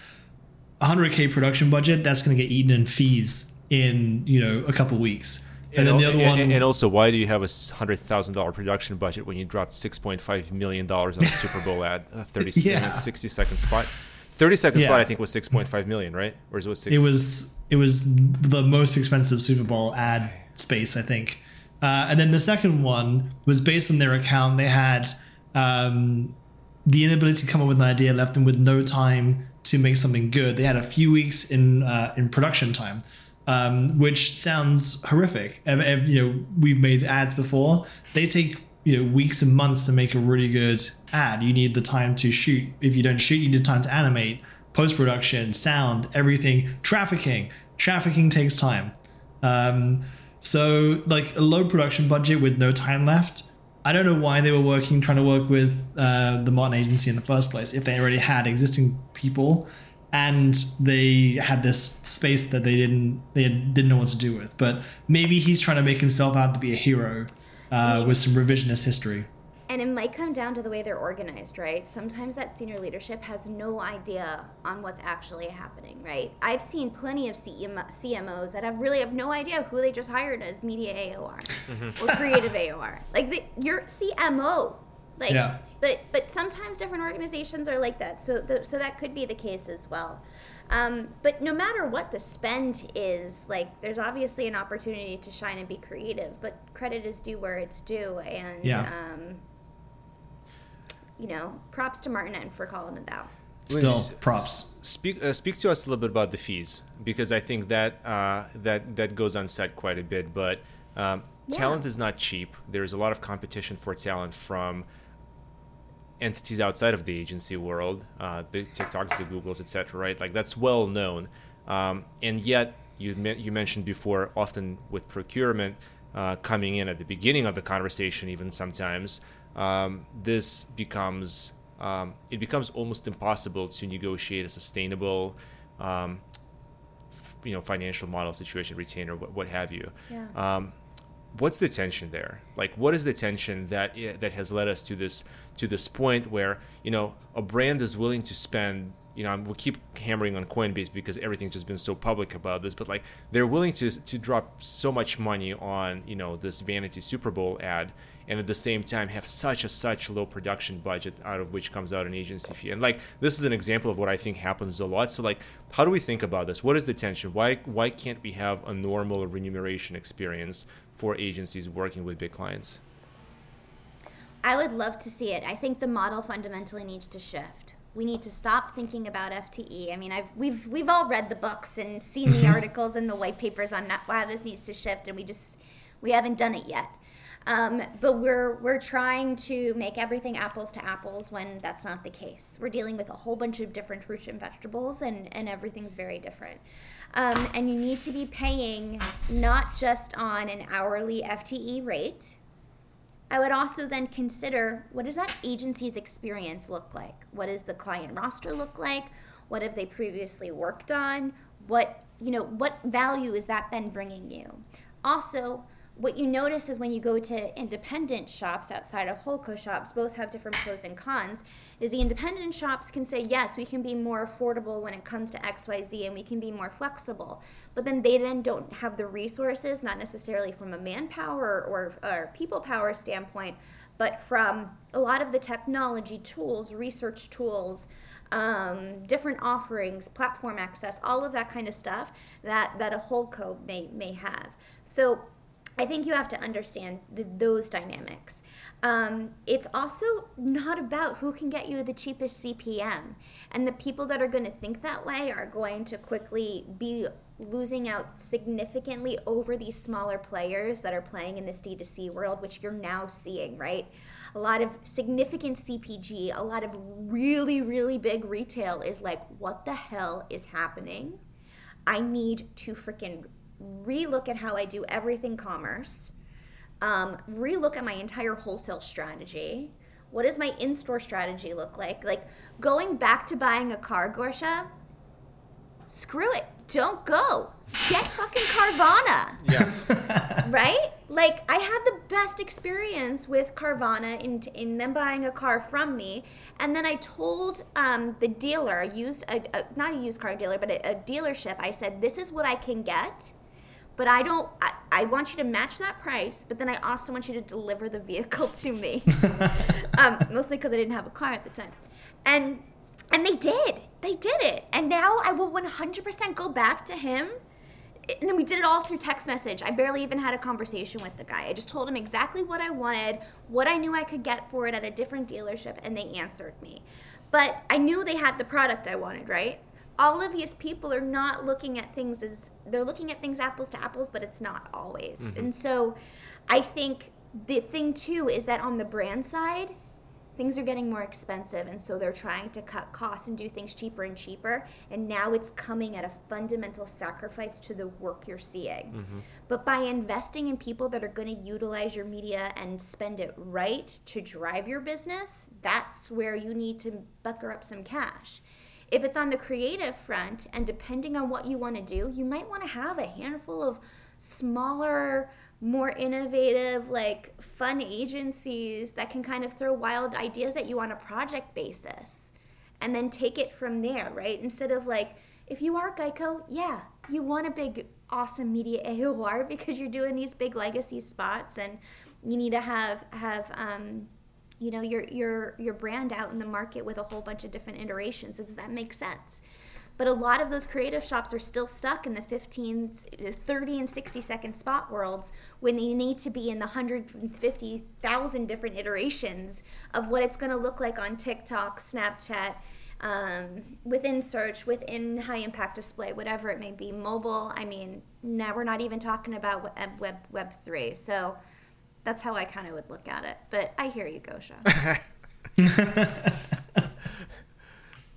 100k production budget that's going to get eaten in fees in you know a couple weeks and, then al- the other one and, and also, why do you have a hundred thousand dollar production budget when you dropped six point five million dollars on a Super Bowl ad, a thirty Yeah. 60 second spot? Thirty second Yeah. spot, I think, was six point five million, right? Or is it was six? it was it was the most expensive super bowl ad space i think uh, and then the second one was based on their account they had um, the inability to come up with an idea left them with no time to make something good. They had a few weeks in uh, in production time um, which sounds horrific. Ev- ev- you know we've made ads before. They take you know weeks and months to make a really good ad. You need the time to shoot. If you don't shoot you need time to animate post production sound everything. Trafficking. Trafficking takes time. Um, so like a low production budget with no time left i don't know why they were working trying to work with uh, the martin agency in the first place if they already had existing people and they had this space that they didn't they didn't know what to do with. But maybe he's trying to make himself out to be a hero uh, with some revisionist history And it might come down to the way they're organized, right? Sometimes that senior leadership has no idea on what's actually happening, right? I've seen plenty of CM- CMOs that have really have no idea who they just hired as media AOR or creative AOR. Like the, your CMO, like. Yeah. But but sometimes different organizations are like that, so the, so that could be the case as well. Um, but no matter what the spend is, like there's obviously an opportunity to shine and be creative, but credit is due where it's due, and Yeah. um, you know, props to Martin and for calling it out. still Linsey, props Speak uh, speak to us a little bit about the fees because I think that uh, that that goes unsaid quite a bit. But um, Yeah. talent is not cheap. There's a lot of competition for talent from entities outside of the agency world, uh, the TikToks, the Googles, etc. Right? Like that's well known. Um, and yet you men- you mentioned before, often with procurement uh, coming in at the beginning of the conversation, even sometimes um, this becomes um, it becomes almost impossible to negotiate a sustainable um, f- you know financial model situation retainer what, what have you Yeah. um, what's the tension there like what is the tension that that has led us to this to this point where you know a brand is willing to spend you know we'll keep hammering on coinbase because everything's just been so public about this but like they're willing to to drop so much money on you know this vanity super bowl ad and at the same time have such a such low production budget out of which comes out an agency fee and like this is an example of what i think happens a lot so like how do we think about this what is the tension why why can't we have a normal remuneration experience for agencies working with big clients I would love to see it. I think the model fundamentally needs to shift. We need to stop thinking about FTE. I mean, I've we've we've all read the books and seen the articles and the white papers on that, why this needs to shift, and we just we haven't done it yet. Um, but we're we're trying to make everything apples to apples when that's not the case. We're dealing with a whole bunch of different fruits and vegetables, and and everything's very different. Um, and you need to be paying not just on an hourly FTE rate, I would also then consider what does that agency's experience look like? What does the client roster look like? What have they previously worked on? What, you know, what value is that then bringing you? Also, what you notice is when you go to independent shops outside of holdco shops, both have different pros and cons, is the independent shops can say, yes, we can be more affordable when it comes to XYZ and we can be more flexible. But then they then don't have the resources, not necessarily from a manpower or, or people power standpoint, but from a lot of the technology tools, research tools, um, different offerings, platform access, all of that kind of stuff that that a holdco may may have. So I think you have to understand the, those dynamics. Um, it's also not about who can get you the cheapest CPM. And the people that are going to think that way are going to quickly be losing out significantly over these smaller players that are playing in this D2C world, which you're now seeing, right? A lot of significant CPG, a lot of really, really big retail is like, what the hell is happening? I need to freaking relook at how I do everything commerce, um, relook at my entire wholesale strategy. What does my in store strategy look like? Like going back to buying a car, Gosha, screw it. Don't go. Get fucking Carvana. Yeah. right? Like I had the best experience with Carvana in in them buying a car from me, and then I told um, the dealer, used a, a, not a used car dealer, but a, a dealership. I said, "This is what I can get." But I don't. I, I, want you to match that price, but then I also want you to deliver the vehicle to me. um, mostly because I didn't have a car at the time, and and they did. They did it, and now I will 100% go back to him. And we did it all through text message. I barely even had a conversation with the guy. I just told him exactly what I wanted, what I knew I could get for it at a different dealership, and they answered me. But I knew they had the product I wanted, right? All of these people are not looking at things as they're looking at things apples to apples, but it's not always. Mm-hmm. And so I think the thing too is that on the brand side, things are getting more expensive and so they're trying to cut costs and do things cheaper and cheaper and now it's coming at a fundamental sacrifice to the work you're seeing mm-hmm. but by investing in people that are going to utilize your media and spend it right to drive your business that's where you need to bucker up some cash if it's on the creative front, and depending on what you want to do, you might want to have a handful of smaller, more innovative, like fun agencies that can kind of throw wild ideas at you on a project basis and then take it from there, right? Instead of like, if you are Geico, yeah, you want a big, awesome media AOR because you're doing these big legacy spots and you need to have have um, you know your your your brand out in the market with a whole bunch of different iterations does that make sense but a lot of those creative shops are still stuck in the 15 30 and 60 second spot worlds when they need to be in the 150,000 different iterations of what it's going to look like on TikTok, Snapchat, um, within search, within high impact display, whatever it may be, mobile. I mean, now we're not even talking about web web, web 3. So that's how I kind of would look at it. But I hear you, Gosha.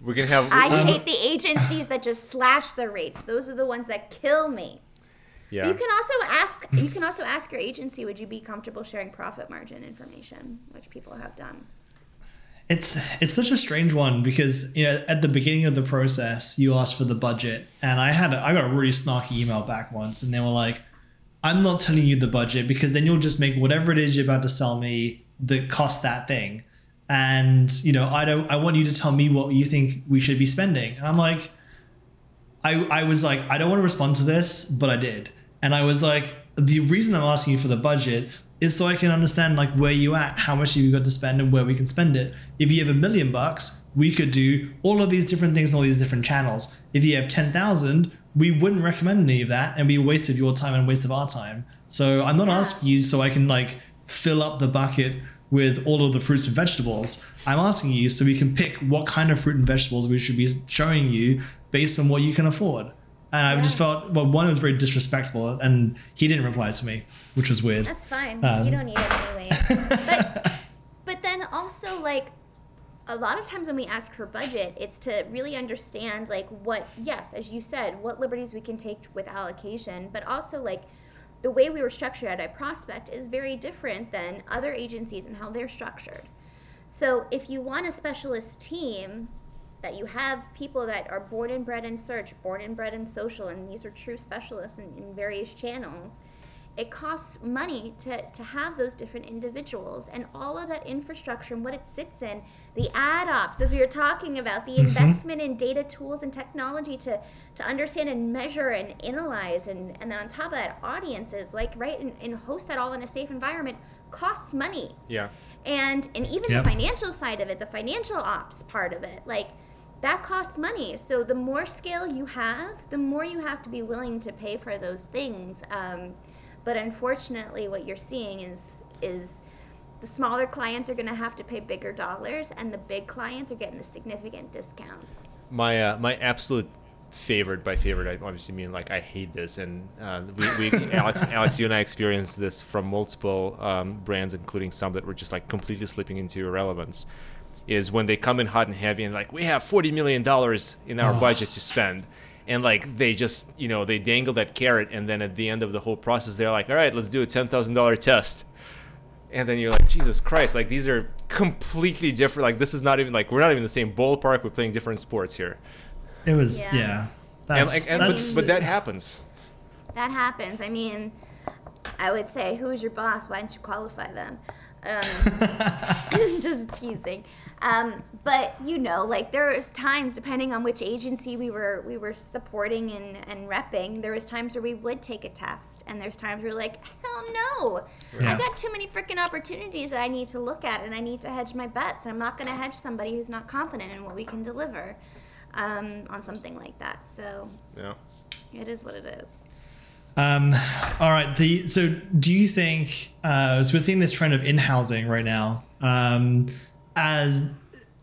We're gonna have. I um, hate the agencies that just slash the rates. Those are the ones that kill me. Yeah. you can also ask. You can also ask your agency, would you be comfortable sharing profit margin information, which people have done. It's it's such a strange one because you know at the beginning of the process you asked for the budget and I had a, I got a really snarky email back once and they were like, I'm not telling you the budget because then you'll just make whatever it is you're about to sell me that cost that thing. And you know, I don't I want you to tell me what you think we should be spending. And I'm like, I I was like, I don't want to respond to this, but I did. And I was like, the reason I'm asking you for the budget is so I can understand like where you at, how much you've got to spend and where we can spend it. If you have a million bucks, we could do all of these different things on all these different channels. If you have 10,000, we wouldn't recommend any of that and be a waste of your time and waste of our time. So I'm not yeah. asking you so I can like fill up the bucket with all of the fruits and vegetables. I'm asking you so we can pick what kind of fruit and vegetables we should be showing you based on what you can afford. And I just felt well, one was very disrespectful, and he didn't reply to me, which was weird. That's fine. Um, you don't need it anyway. but, but then also like a lot of times when we ask for budget, it's to really understand like what, yes, as you said, what liberties we can take with allocation, but also like the way we were structured at iProspect is very different than other agencies and how they're structured. So if you want a specialist team, that you have people that are born and bred in search, born and bred in social, and these are true specialists in, in various channels it costs money to, to have those different individuals and all of that infrastructure and what it sits in the ad ops as we were talking about the mm-hmm. investment in data tools and technology to to understand and measure and analyze and and then on top of that audiences like right and, and host that all in a safe environment costs money yeah and and even yep. the financial side of it the financial ops part of it like that costs money. So the more scale you have, the more you have to be willing to pay for those things. Um, but unfortunately, what you're seeing is is the smaller clients are going to have to pay bigger dollars, and the big clients are getting the significant discounts. My uh, my absolute favorite by favorite I obviously mean like I hate this and uh, we, we Alex Alex you and I experienced this from multiple um, brands including some that were just like completely slipping into irrelevance is when they come in hot and heavy and like we have 40 million dollars in our budget to spend and like they just you know they dangle that carrot and then at the end of the whole process they're like all right let's do a $10,000 test and then you're like jesus christ like these are completely different like this is not even like we're not even the same ballpark we're playing different sports here It was Yeah. yeah. and, That's, and, but, that's- but that happens That happens. I mean, I would say, who is your boss? Why don't you qualify them? Um, just teasing. Um, but you know, like there was times, depending on which agency we were we were supporting and, and repping, there was times where we would take a test, and there's times where we're like, hell no, Yeah. I got too many freaking opportunities that I need to look at, and I need to hedge my bets. I'm not going to hedge somebody who's not confident in what we can deliver um, on something like that. So yeah it is what it is. Um, all right. The so do you think uh, so we're seeing this trend of in housing right now? Um, as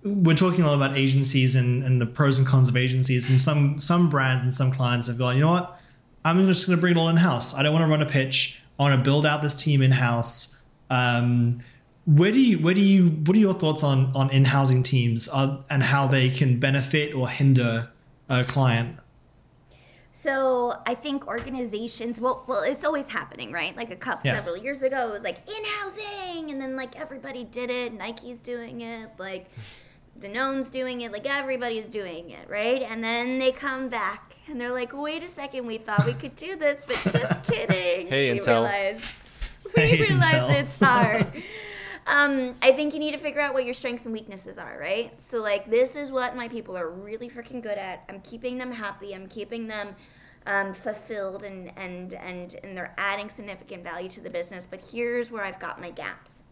we're talking a lot about agencies and, and the pros and cons of agencies, and some some brands and some clients have gone, you know what? I'm just going to bring it all in house. I don't want to run a pitch. I want to build out this team in house. Um, where do you where do you what are your thoughts on on in housing teams uh, and how they can benefit or hinder a client? So I think organizations, well, well, it's always happening, right? Like a couple Yeah. several years ago, it was like in housing, and then like everybody did it. Nike's doing it, like Danone's doing it, like everybody's doing it, right? And then they come back and they're like, "Wait a second, we thought we could do this, but just kidding." Hey, we Intel. realized we Hey, realized Intel. it's hard. Um, I think you need to figure out what your strengths and weaknesses are, right? So, like, this is what my people are really freaking good at. I'm keeping them happy. I'm keeping them um, fulfilled, and and and and they're adding significant value to the business. But here's where I've got my gaps,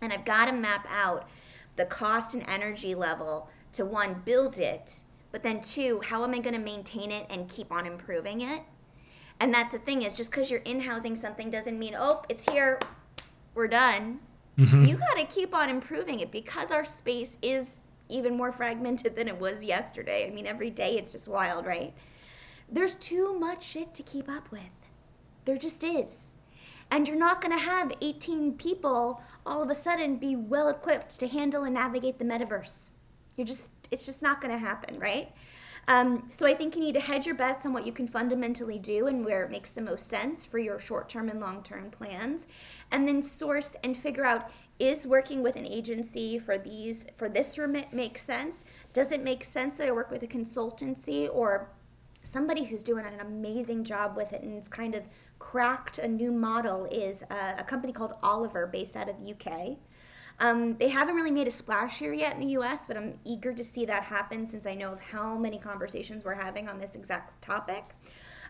and I've got to map out the cost and energy level to one build it, but then two, how am I going to maintain it and keep on improving it? And that's the thing is just because you're in housing something doesn't mean oh it's here, we're done. Mm-hmm. You got to keep on improving it because our space is even more fragmented than it was yesterday. I mean, every day it's just wild, right? There's too much shit to keep up with. There just is. And you're not going to have 18 people all of a sudden be well equipped to handle and navigate the metaverse. You're just, it's just not going to happen, right? Um, so I think you need to hedge your bets on what you can fundamentally do and where it makes the most sense for your short-term and long-term plans, and then source and figure out is working with an agency for these for this remit make sense? Does it make sense that I work with a consultancy or somebody who's doing an amazing job with it and it's kind of cracked a new model is a, a company called Oliver based out of the UK. Um, they haven't really made a splash here yet in the US, but I'm eager to see that happen since I know of how many conversations we're having on this exact topic.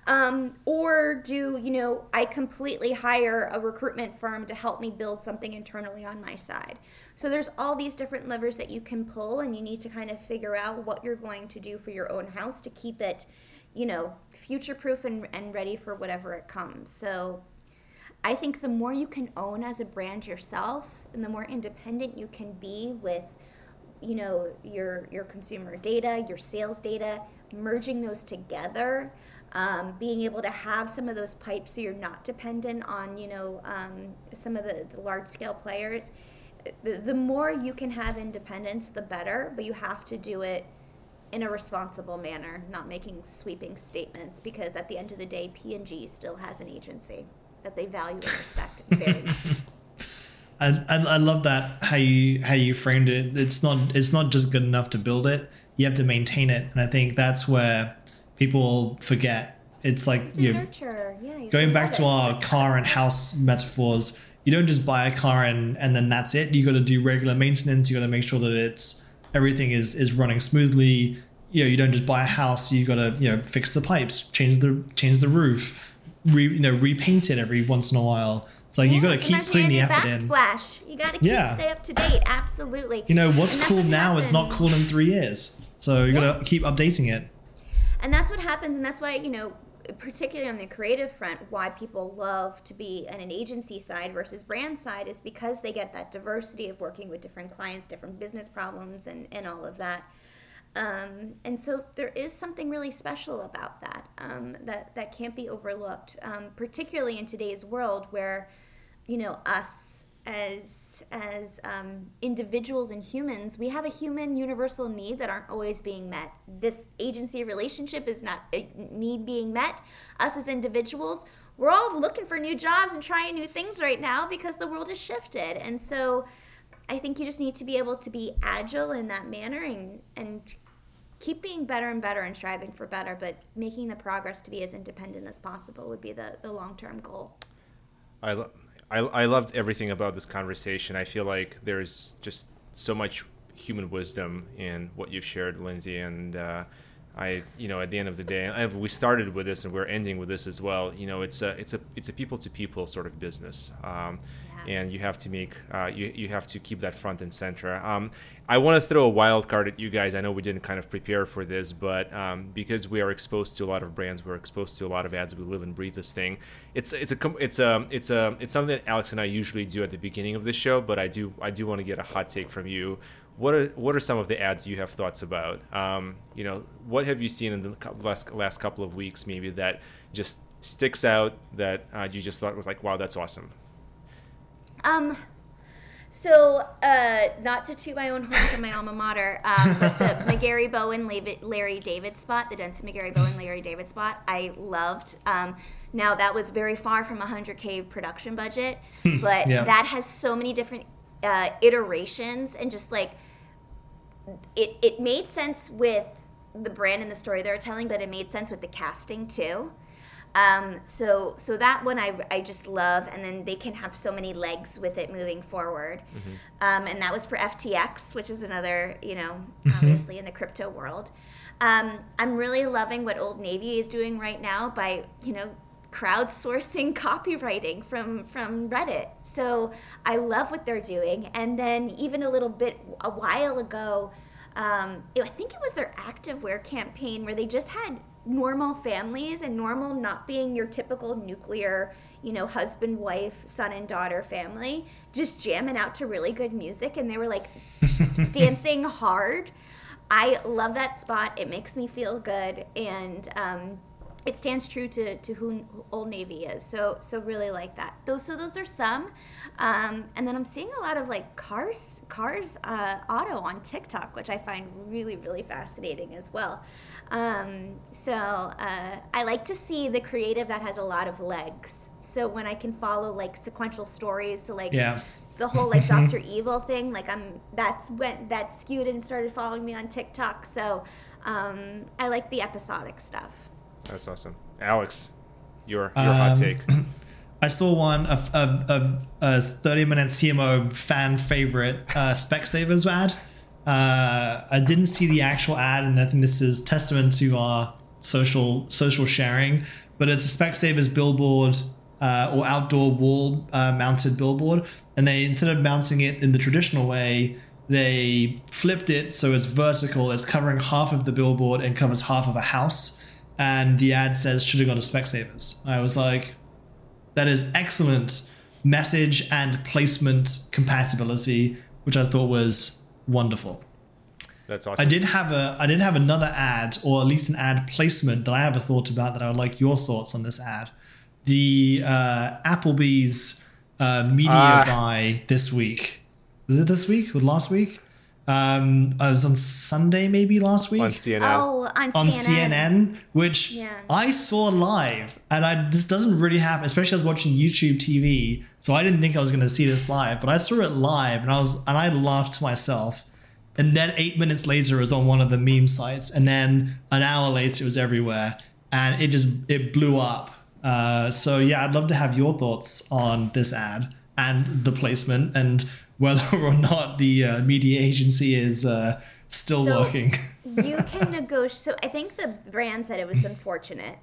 Um, or do, you know, I completely hire a recruitment firm to help me build something internally on my side? So there's all these different levers that you can pull, and you need to kind of figure out what you're going to do for your own house to keep it, you know, future proof and, and ready for whatever it comes. So I think the more you can own as a brand yourself and the more independent you can be with you know your your consumer data your sales data merging those together um, being able to have some of those pipes so you're not dependent on you know um, some of the, the large scale players. The, the more you can have independence the better but you have to do it in a responsible manner not making sweeping statements because at the end of the day p&g still has an agency that they value and respect very much I, I, I love that how you how you framed it. It's not it's not just good enough to build it. You have to maintain it, and I think that's where people forget. It's like to you nurture yeah you going back to it. our car and house metaphors. You don't just buy a car and and then that's it. You got to do regular maintenance. You got to make sure that it's everything is is running smoothly. You know, you don't just buy a house. You got to you know fix the pipes, change the change the roof, re, you know repaint it every once in a while. It's like you got to keep putting the effort do in. backsplash. You got to keep Yeah. stay up to date. Absolutely. You know, what's cool what now is not cool in three years. So you got to keep updating it. and that's what happens and that's why you know particularly on the creative front why people love to be on an agency side versus brand side is because they get that diversity of working with different clients different business problems and, and all of that um, and so there is something really special about that um, that that can't be overlooked um, particularly in today's world where you know us as as um, individuals and humans we have a human universal need that aren't always being met. This agency relationship is not a need being met. Us as individuals we're all looking for new jobs and trying new things right now because the world has shifted. And so i think you just need to be able to be agile in that manner and and keep being better and better and striving for better but making the progress to be as independent as possible would be the, the long-term goal I, lo- I, I loved everything about this conversation. I feel like there's just so much human wisdom in what you've shared, Linsey. And uh, I, you know, at the end of the day, I, we started with this and we're ending with this as well. You know, it's a it's a it's a people to people sort of business. Um, Yeah. And you have to make uh, you, you have to keep that front and center. Um, i want to throw a wild card at you guys. I know we didn't kind of prepare for this but um, because we are exposed to a lot of brands we're exposed to a lot of ads we live and breathe this thing. It's it's a it's a it's a it's something that alex and i usually do at the beginning of the show but i do i do want to get a hot take from you. What are what are some of the ads you have thoughts about? Um, you know what have you seen in the last last couple of weeks maybe that just sticks out that uh, you just thought was like wow that's awesome Um, so uh, not to toot my own horn from my alma mater, um, but the McGarry Bowen Larry, David spot, the Dentsu McGarry Bowen Larry David spot, I loved. Um, now that was very far from a hundred k production budget, but yeah. that has so many different uh, iterations and just like it, it made sense with the brand and the story they were telling, but it made sense with the casting too. Um, so so that one I, I just love, and then they can have so many legs with it moving forward. Um, and that was for FTX, which is another you know obviously in the crypto world. Um, I'm really loving what Old Navy is doing right now by you know crowdsourcing copywriting from from Reddit. So I love what they're doing. And then even a little bit a while ago, um, I think it was their activewear campaign where they just had normal families and normal not being your typical nuclear, you know, husband, wife, son and daughter family, just jamming out to really good music and they were like dancing hard. I love that spot. It makes me feel good and um, it stands true to, to who Old Navy is. So so really like that. Those so those are some, um, and then I'm seeing a lot of like cars cars uh, auto on TikTok, which I find really really fascinating as well. Um, so uh, I like to see the creative that has a lot of legs. So when I can follow like sequential stories to like Yeah. the whole like Doctor Evil thing, like I'm that's when that skewed and started following me on TikTok. So um, I like the episodic stuff. That's awesome. Alex, your your hot Um, take. I saw one a, a, a, a 30 minute CMO fan favorite uh, Specsavers ad. Uh, I didn't see the actual ad, and I think this is testament to our social social sharing. But it's a Specsavers billboard uh, or outdoor wall uh, mounted billboard, and they instead of mounting it in the traditional way, they flipped it so it's vertical. It's covering half of the billboard and covers half of a house. And the ad says, "Should have gone to Specsavers." I was like, that is excellent message and placement compatibility, which I thought was wonderful. That's awesome. I did have a I did have another ad, or at least an ad placement that I have a thought about that I would like your thoughts on this ad. The uh, Applebee's uh, media Ah. buy this week. Was it this week or last week? Um, I was on Sunday, maybe last week on CNN. Oh, on, on CNN. CNN, which Yeah. I saw live, and I this doesn't really happen. Especially I was watching YouTube TV, so I didn't think I was going to see this live, but I saw it live, and I was and I laughed to myself. And then eight minutes later, it was on one of the meme sites, and then an hour later, it was everywhere, and it just it blew up. Uh, so yeah, I'd love to have your thoughts on this ad and the placement, and whether or not the uh, media agency is uh, still So- working. you can negotiate. So I think the brand said it was unfortunate.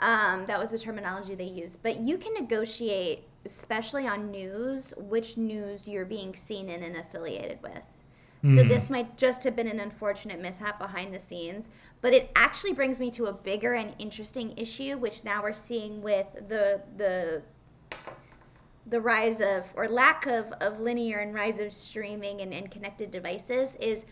Um, that was the terminology they used. But you can negotiate, especially on news, which news you're being seen in and affiliated with. So this might just have been an unfortunate mishap behind the scenes, but it actually brings me to a bigger and interesting issue, which now we're seeing with the the the rise of or lack of, of linear and rise of streaming and, and connected devices is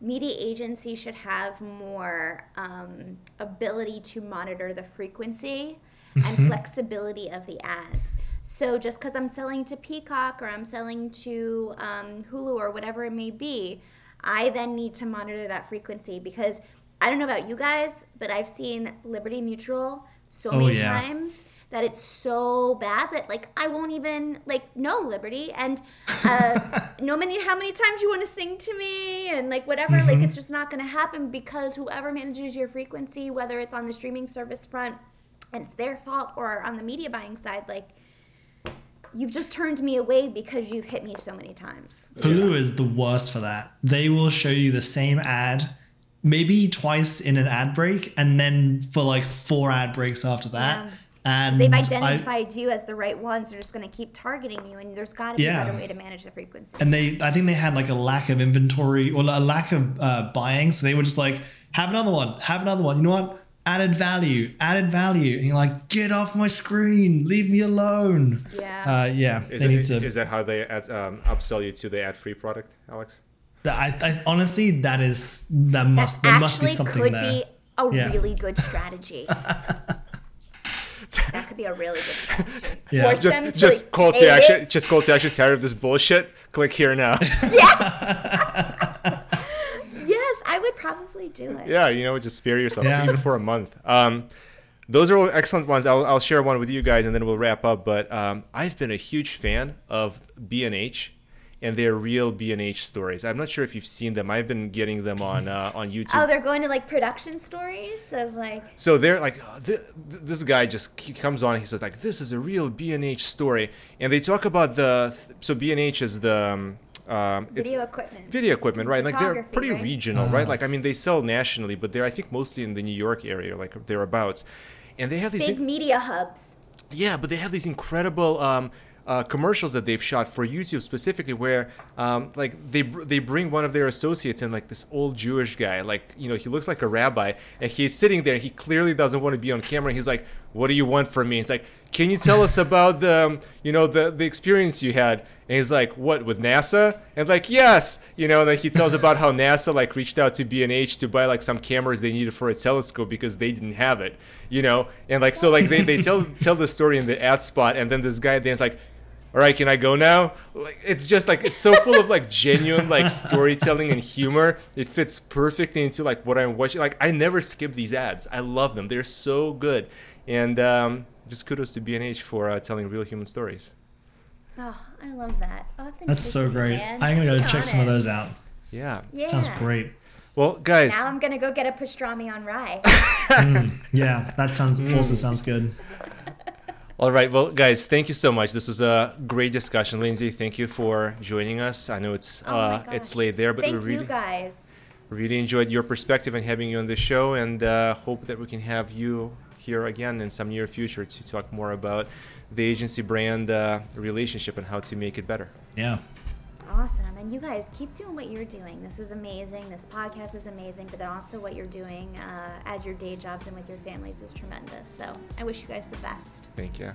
media agencies should have more um, ability to monitor the frequency and flexibility of the ads. So just because I'm selling to Peacock or I'm selling to um, Hulu or whatever it may be, I then need to monitor that frequency because I don't know about you guys, but I've seen Liberty Mutual so Oh, many yeah. times that it's so bad that like I won't even like no Liberty and uh, no many how many times you want to sing to me and like whatever Mm-hmm. like it's just not going to happen because whoever manages your frequency whether it's on the streaming service front and it's their fault or on the media buying side like you've just turned me away because you've hit me so many times. Hulu is the worst for that. They will show you the same ad maybe twice in an ad break and then for like four ad breaks after that. Yeah. And They've I- identified you as the right ones. They're just going to keep targeting you, and there's got to be Yeah. a better way to manage the frequency. and they I think they had like a lack of inventory or a lack of uh, buying, so they were just like, have another one, have another one. You know what? Added value, added value, and you're like, get off my screen, leave me alone. Yeah. uh, yeah. Is, they need it, to. is that how they ad, um, upsell you to the ad-free product, Alex? that- I, I honestly, that is that must there that must be actually something could there. be a Yeah. really good strategy. that could be a really good strategy. Yeah. Force Just, them to just call to hate action. it. Just call to action. Tired of this bullshit? Click here now. Yeah. Yes, I would probably do it. yeah, you know, just spare yourself Yeah. even for a month. Um, those are all excellent ones. I'll, I'll share one with you guys and then we'll wrap up. But um, I've been a huge fan of B&H and their real B&H stories. I'm not sure if you've seen them. I've been getting them on uh, on YouTube. Oh, they're going to like production stories of like So they're like, th- th- this guy just he comes on. He says like, this is a real B and H story, and they talk about the so B and H is the um, um, it's video equipment. video equipment, right? Like they're pretty right? regional, right? Like I mean, they sell nationally, but they're I think mostly in the New York area, like thereabouts, and they have these Big media hubs. yeah, but they have these incredible um, uh, commercials that they've shot for YouTube specifically, where um, like they they bring one of their associates in, like this old Jewish guy, like you know he looks like a rabbi, and he's sitting there. He clearly doesn't want to be on camera. He's like, "What do you want from me?" He's like, "Can you tell us about the um, you know the the experience you had?" And he's like, "What with NASA?" And like, "Yes," you know. Then he tells about how NASA like reached out to B and H to buy like some cameras they needed for a telescope because they didn't have it, you know. And like so like they, they tell tell the story in the ad spot, and then this guy then's like, "All right, can I go now?" Like it's just like it's so full of like genuine like storytelling and humor. It fits perfectly into like what I'm watching. Like I never skip these ads. I love them. They're so good. And um, just kudos to B and H for uh, telling real human stories. Oh, I love that. Oh, That's so great. Man. I'm gonna go Be check some of those out. Yeah. Yeah. Sounds great. Well, guys, Now I'm gonna go get a pastrami on rye. Yeah, that sounds Mm. also sounds good. All right, well, guys, thank you so much. This was a great discussion, Linsey. Thank you for joining us. I know it's Oh uh, it's late there, but we really you guys. really enjoyed your perspective and having you on the show, and uh, hope that we can have you here again in some near future to talk more about the agency brand uh, relationship and how to make it better. Yeah. Awesome. And you guys keep doing what you're doing. This is amazing. This podcast is amazing. But then also what you're doing uh, as your day jobs and with your families is tremendous. So I wish you guys the best. Thank you.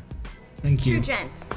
Thank True you. gents.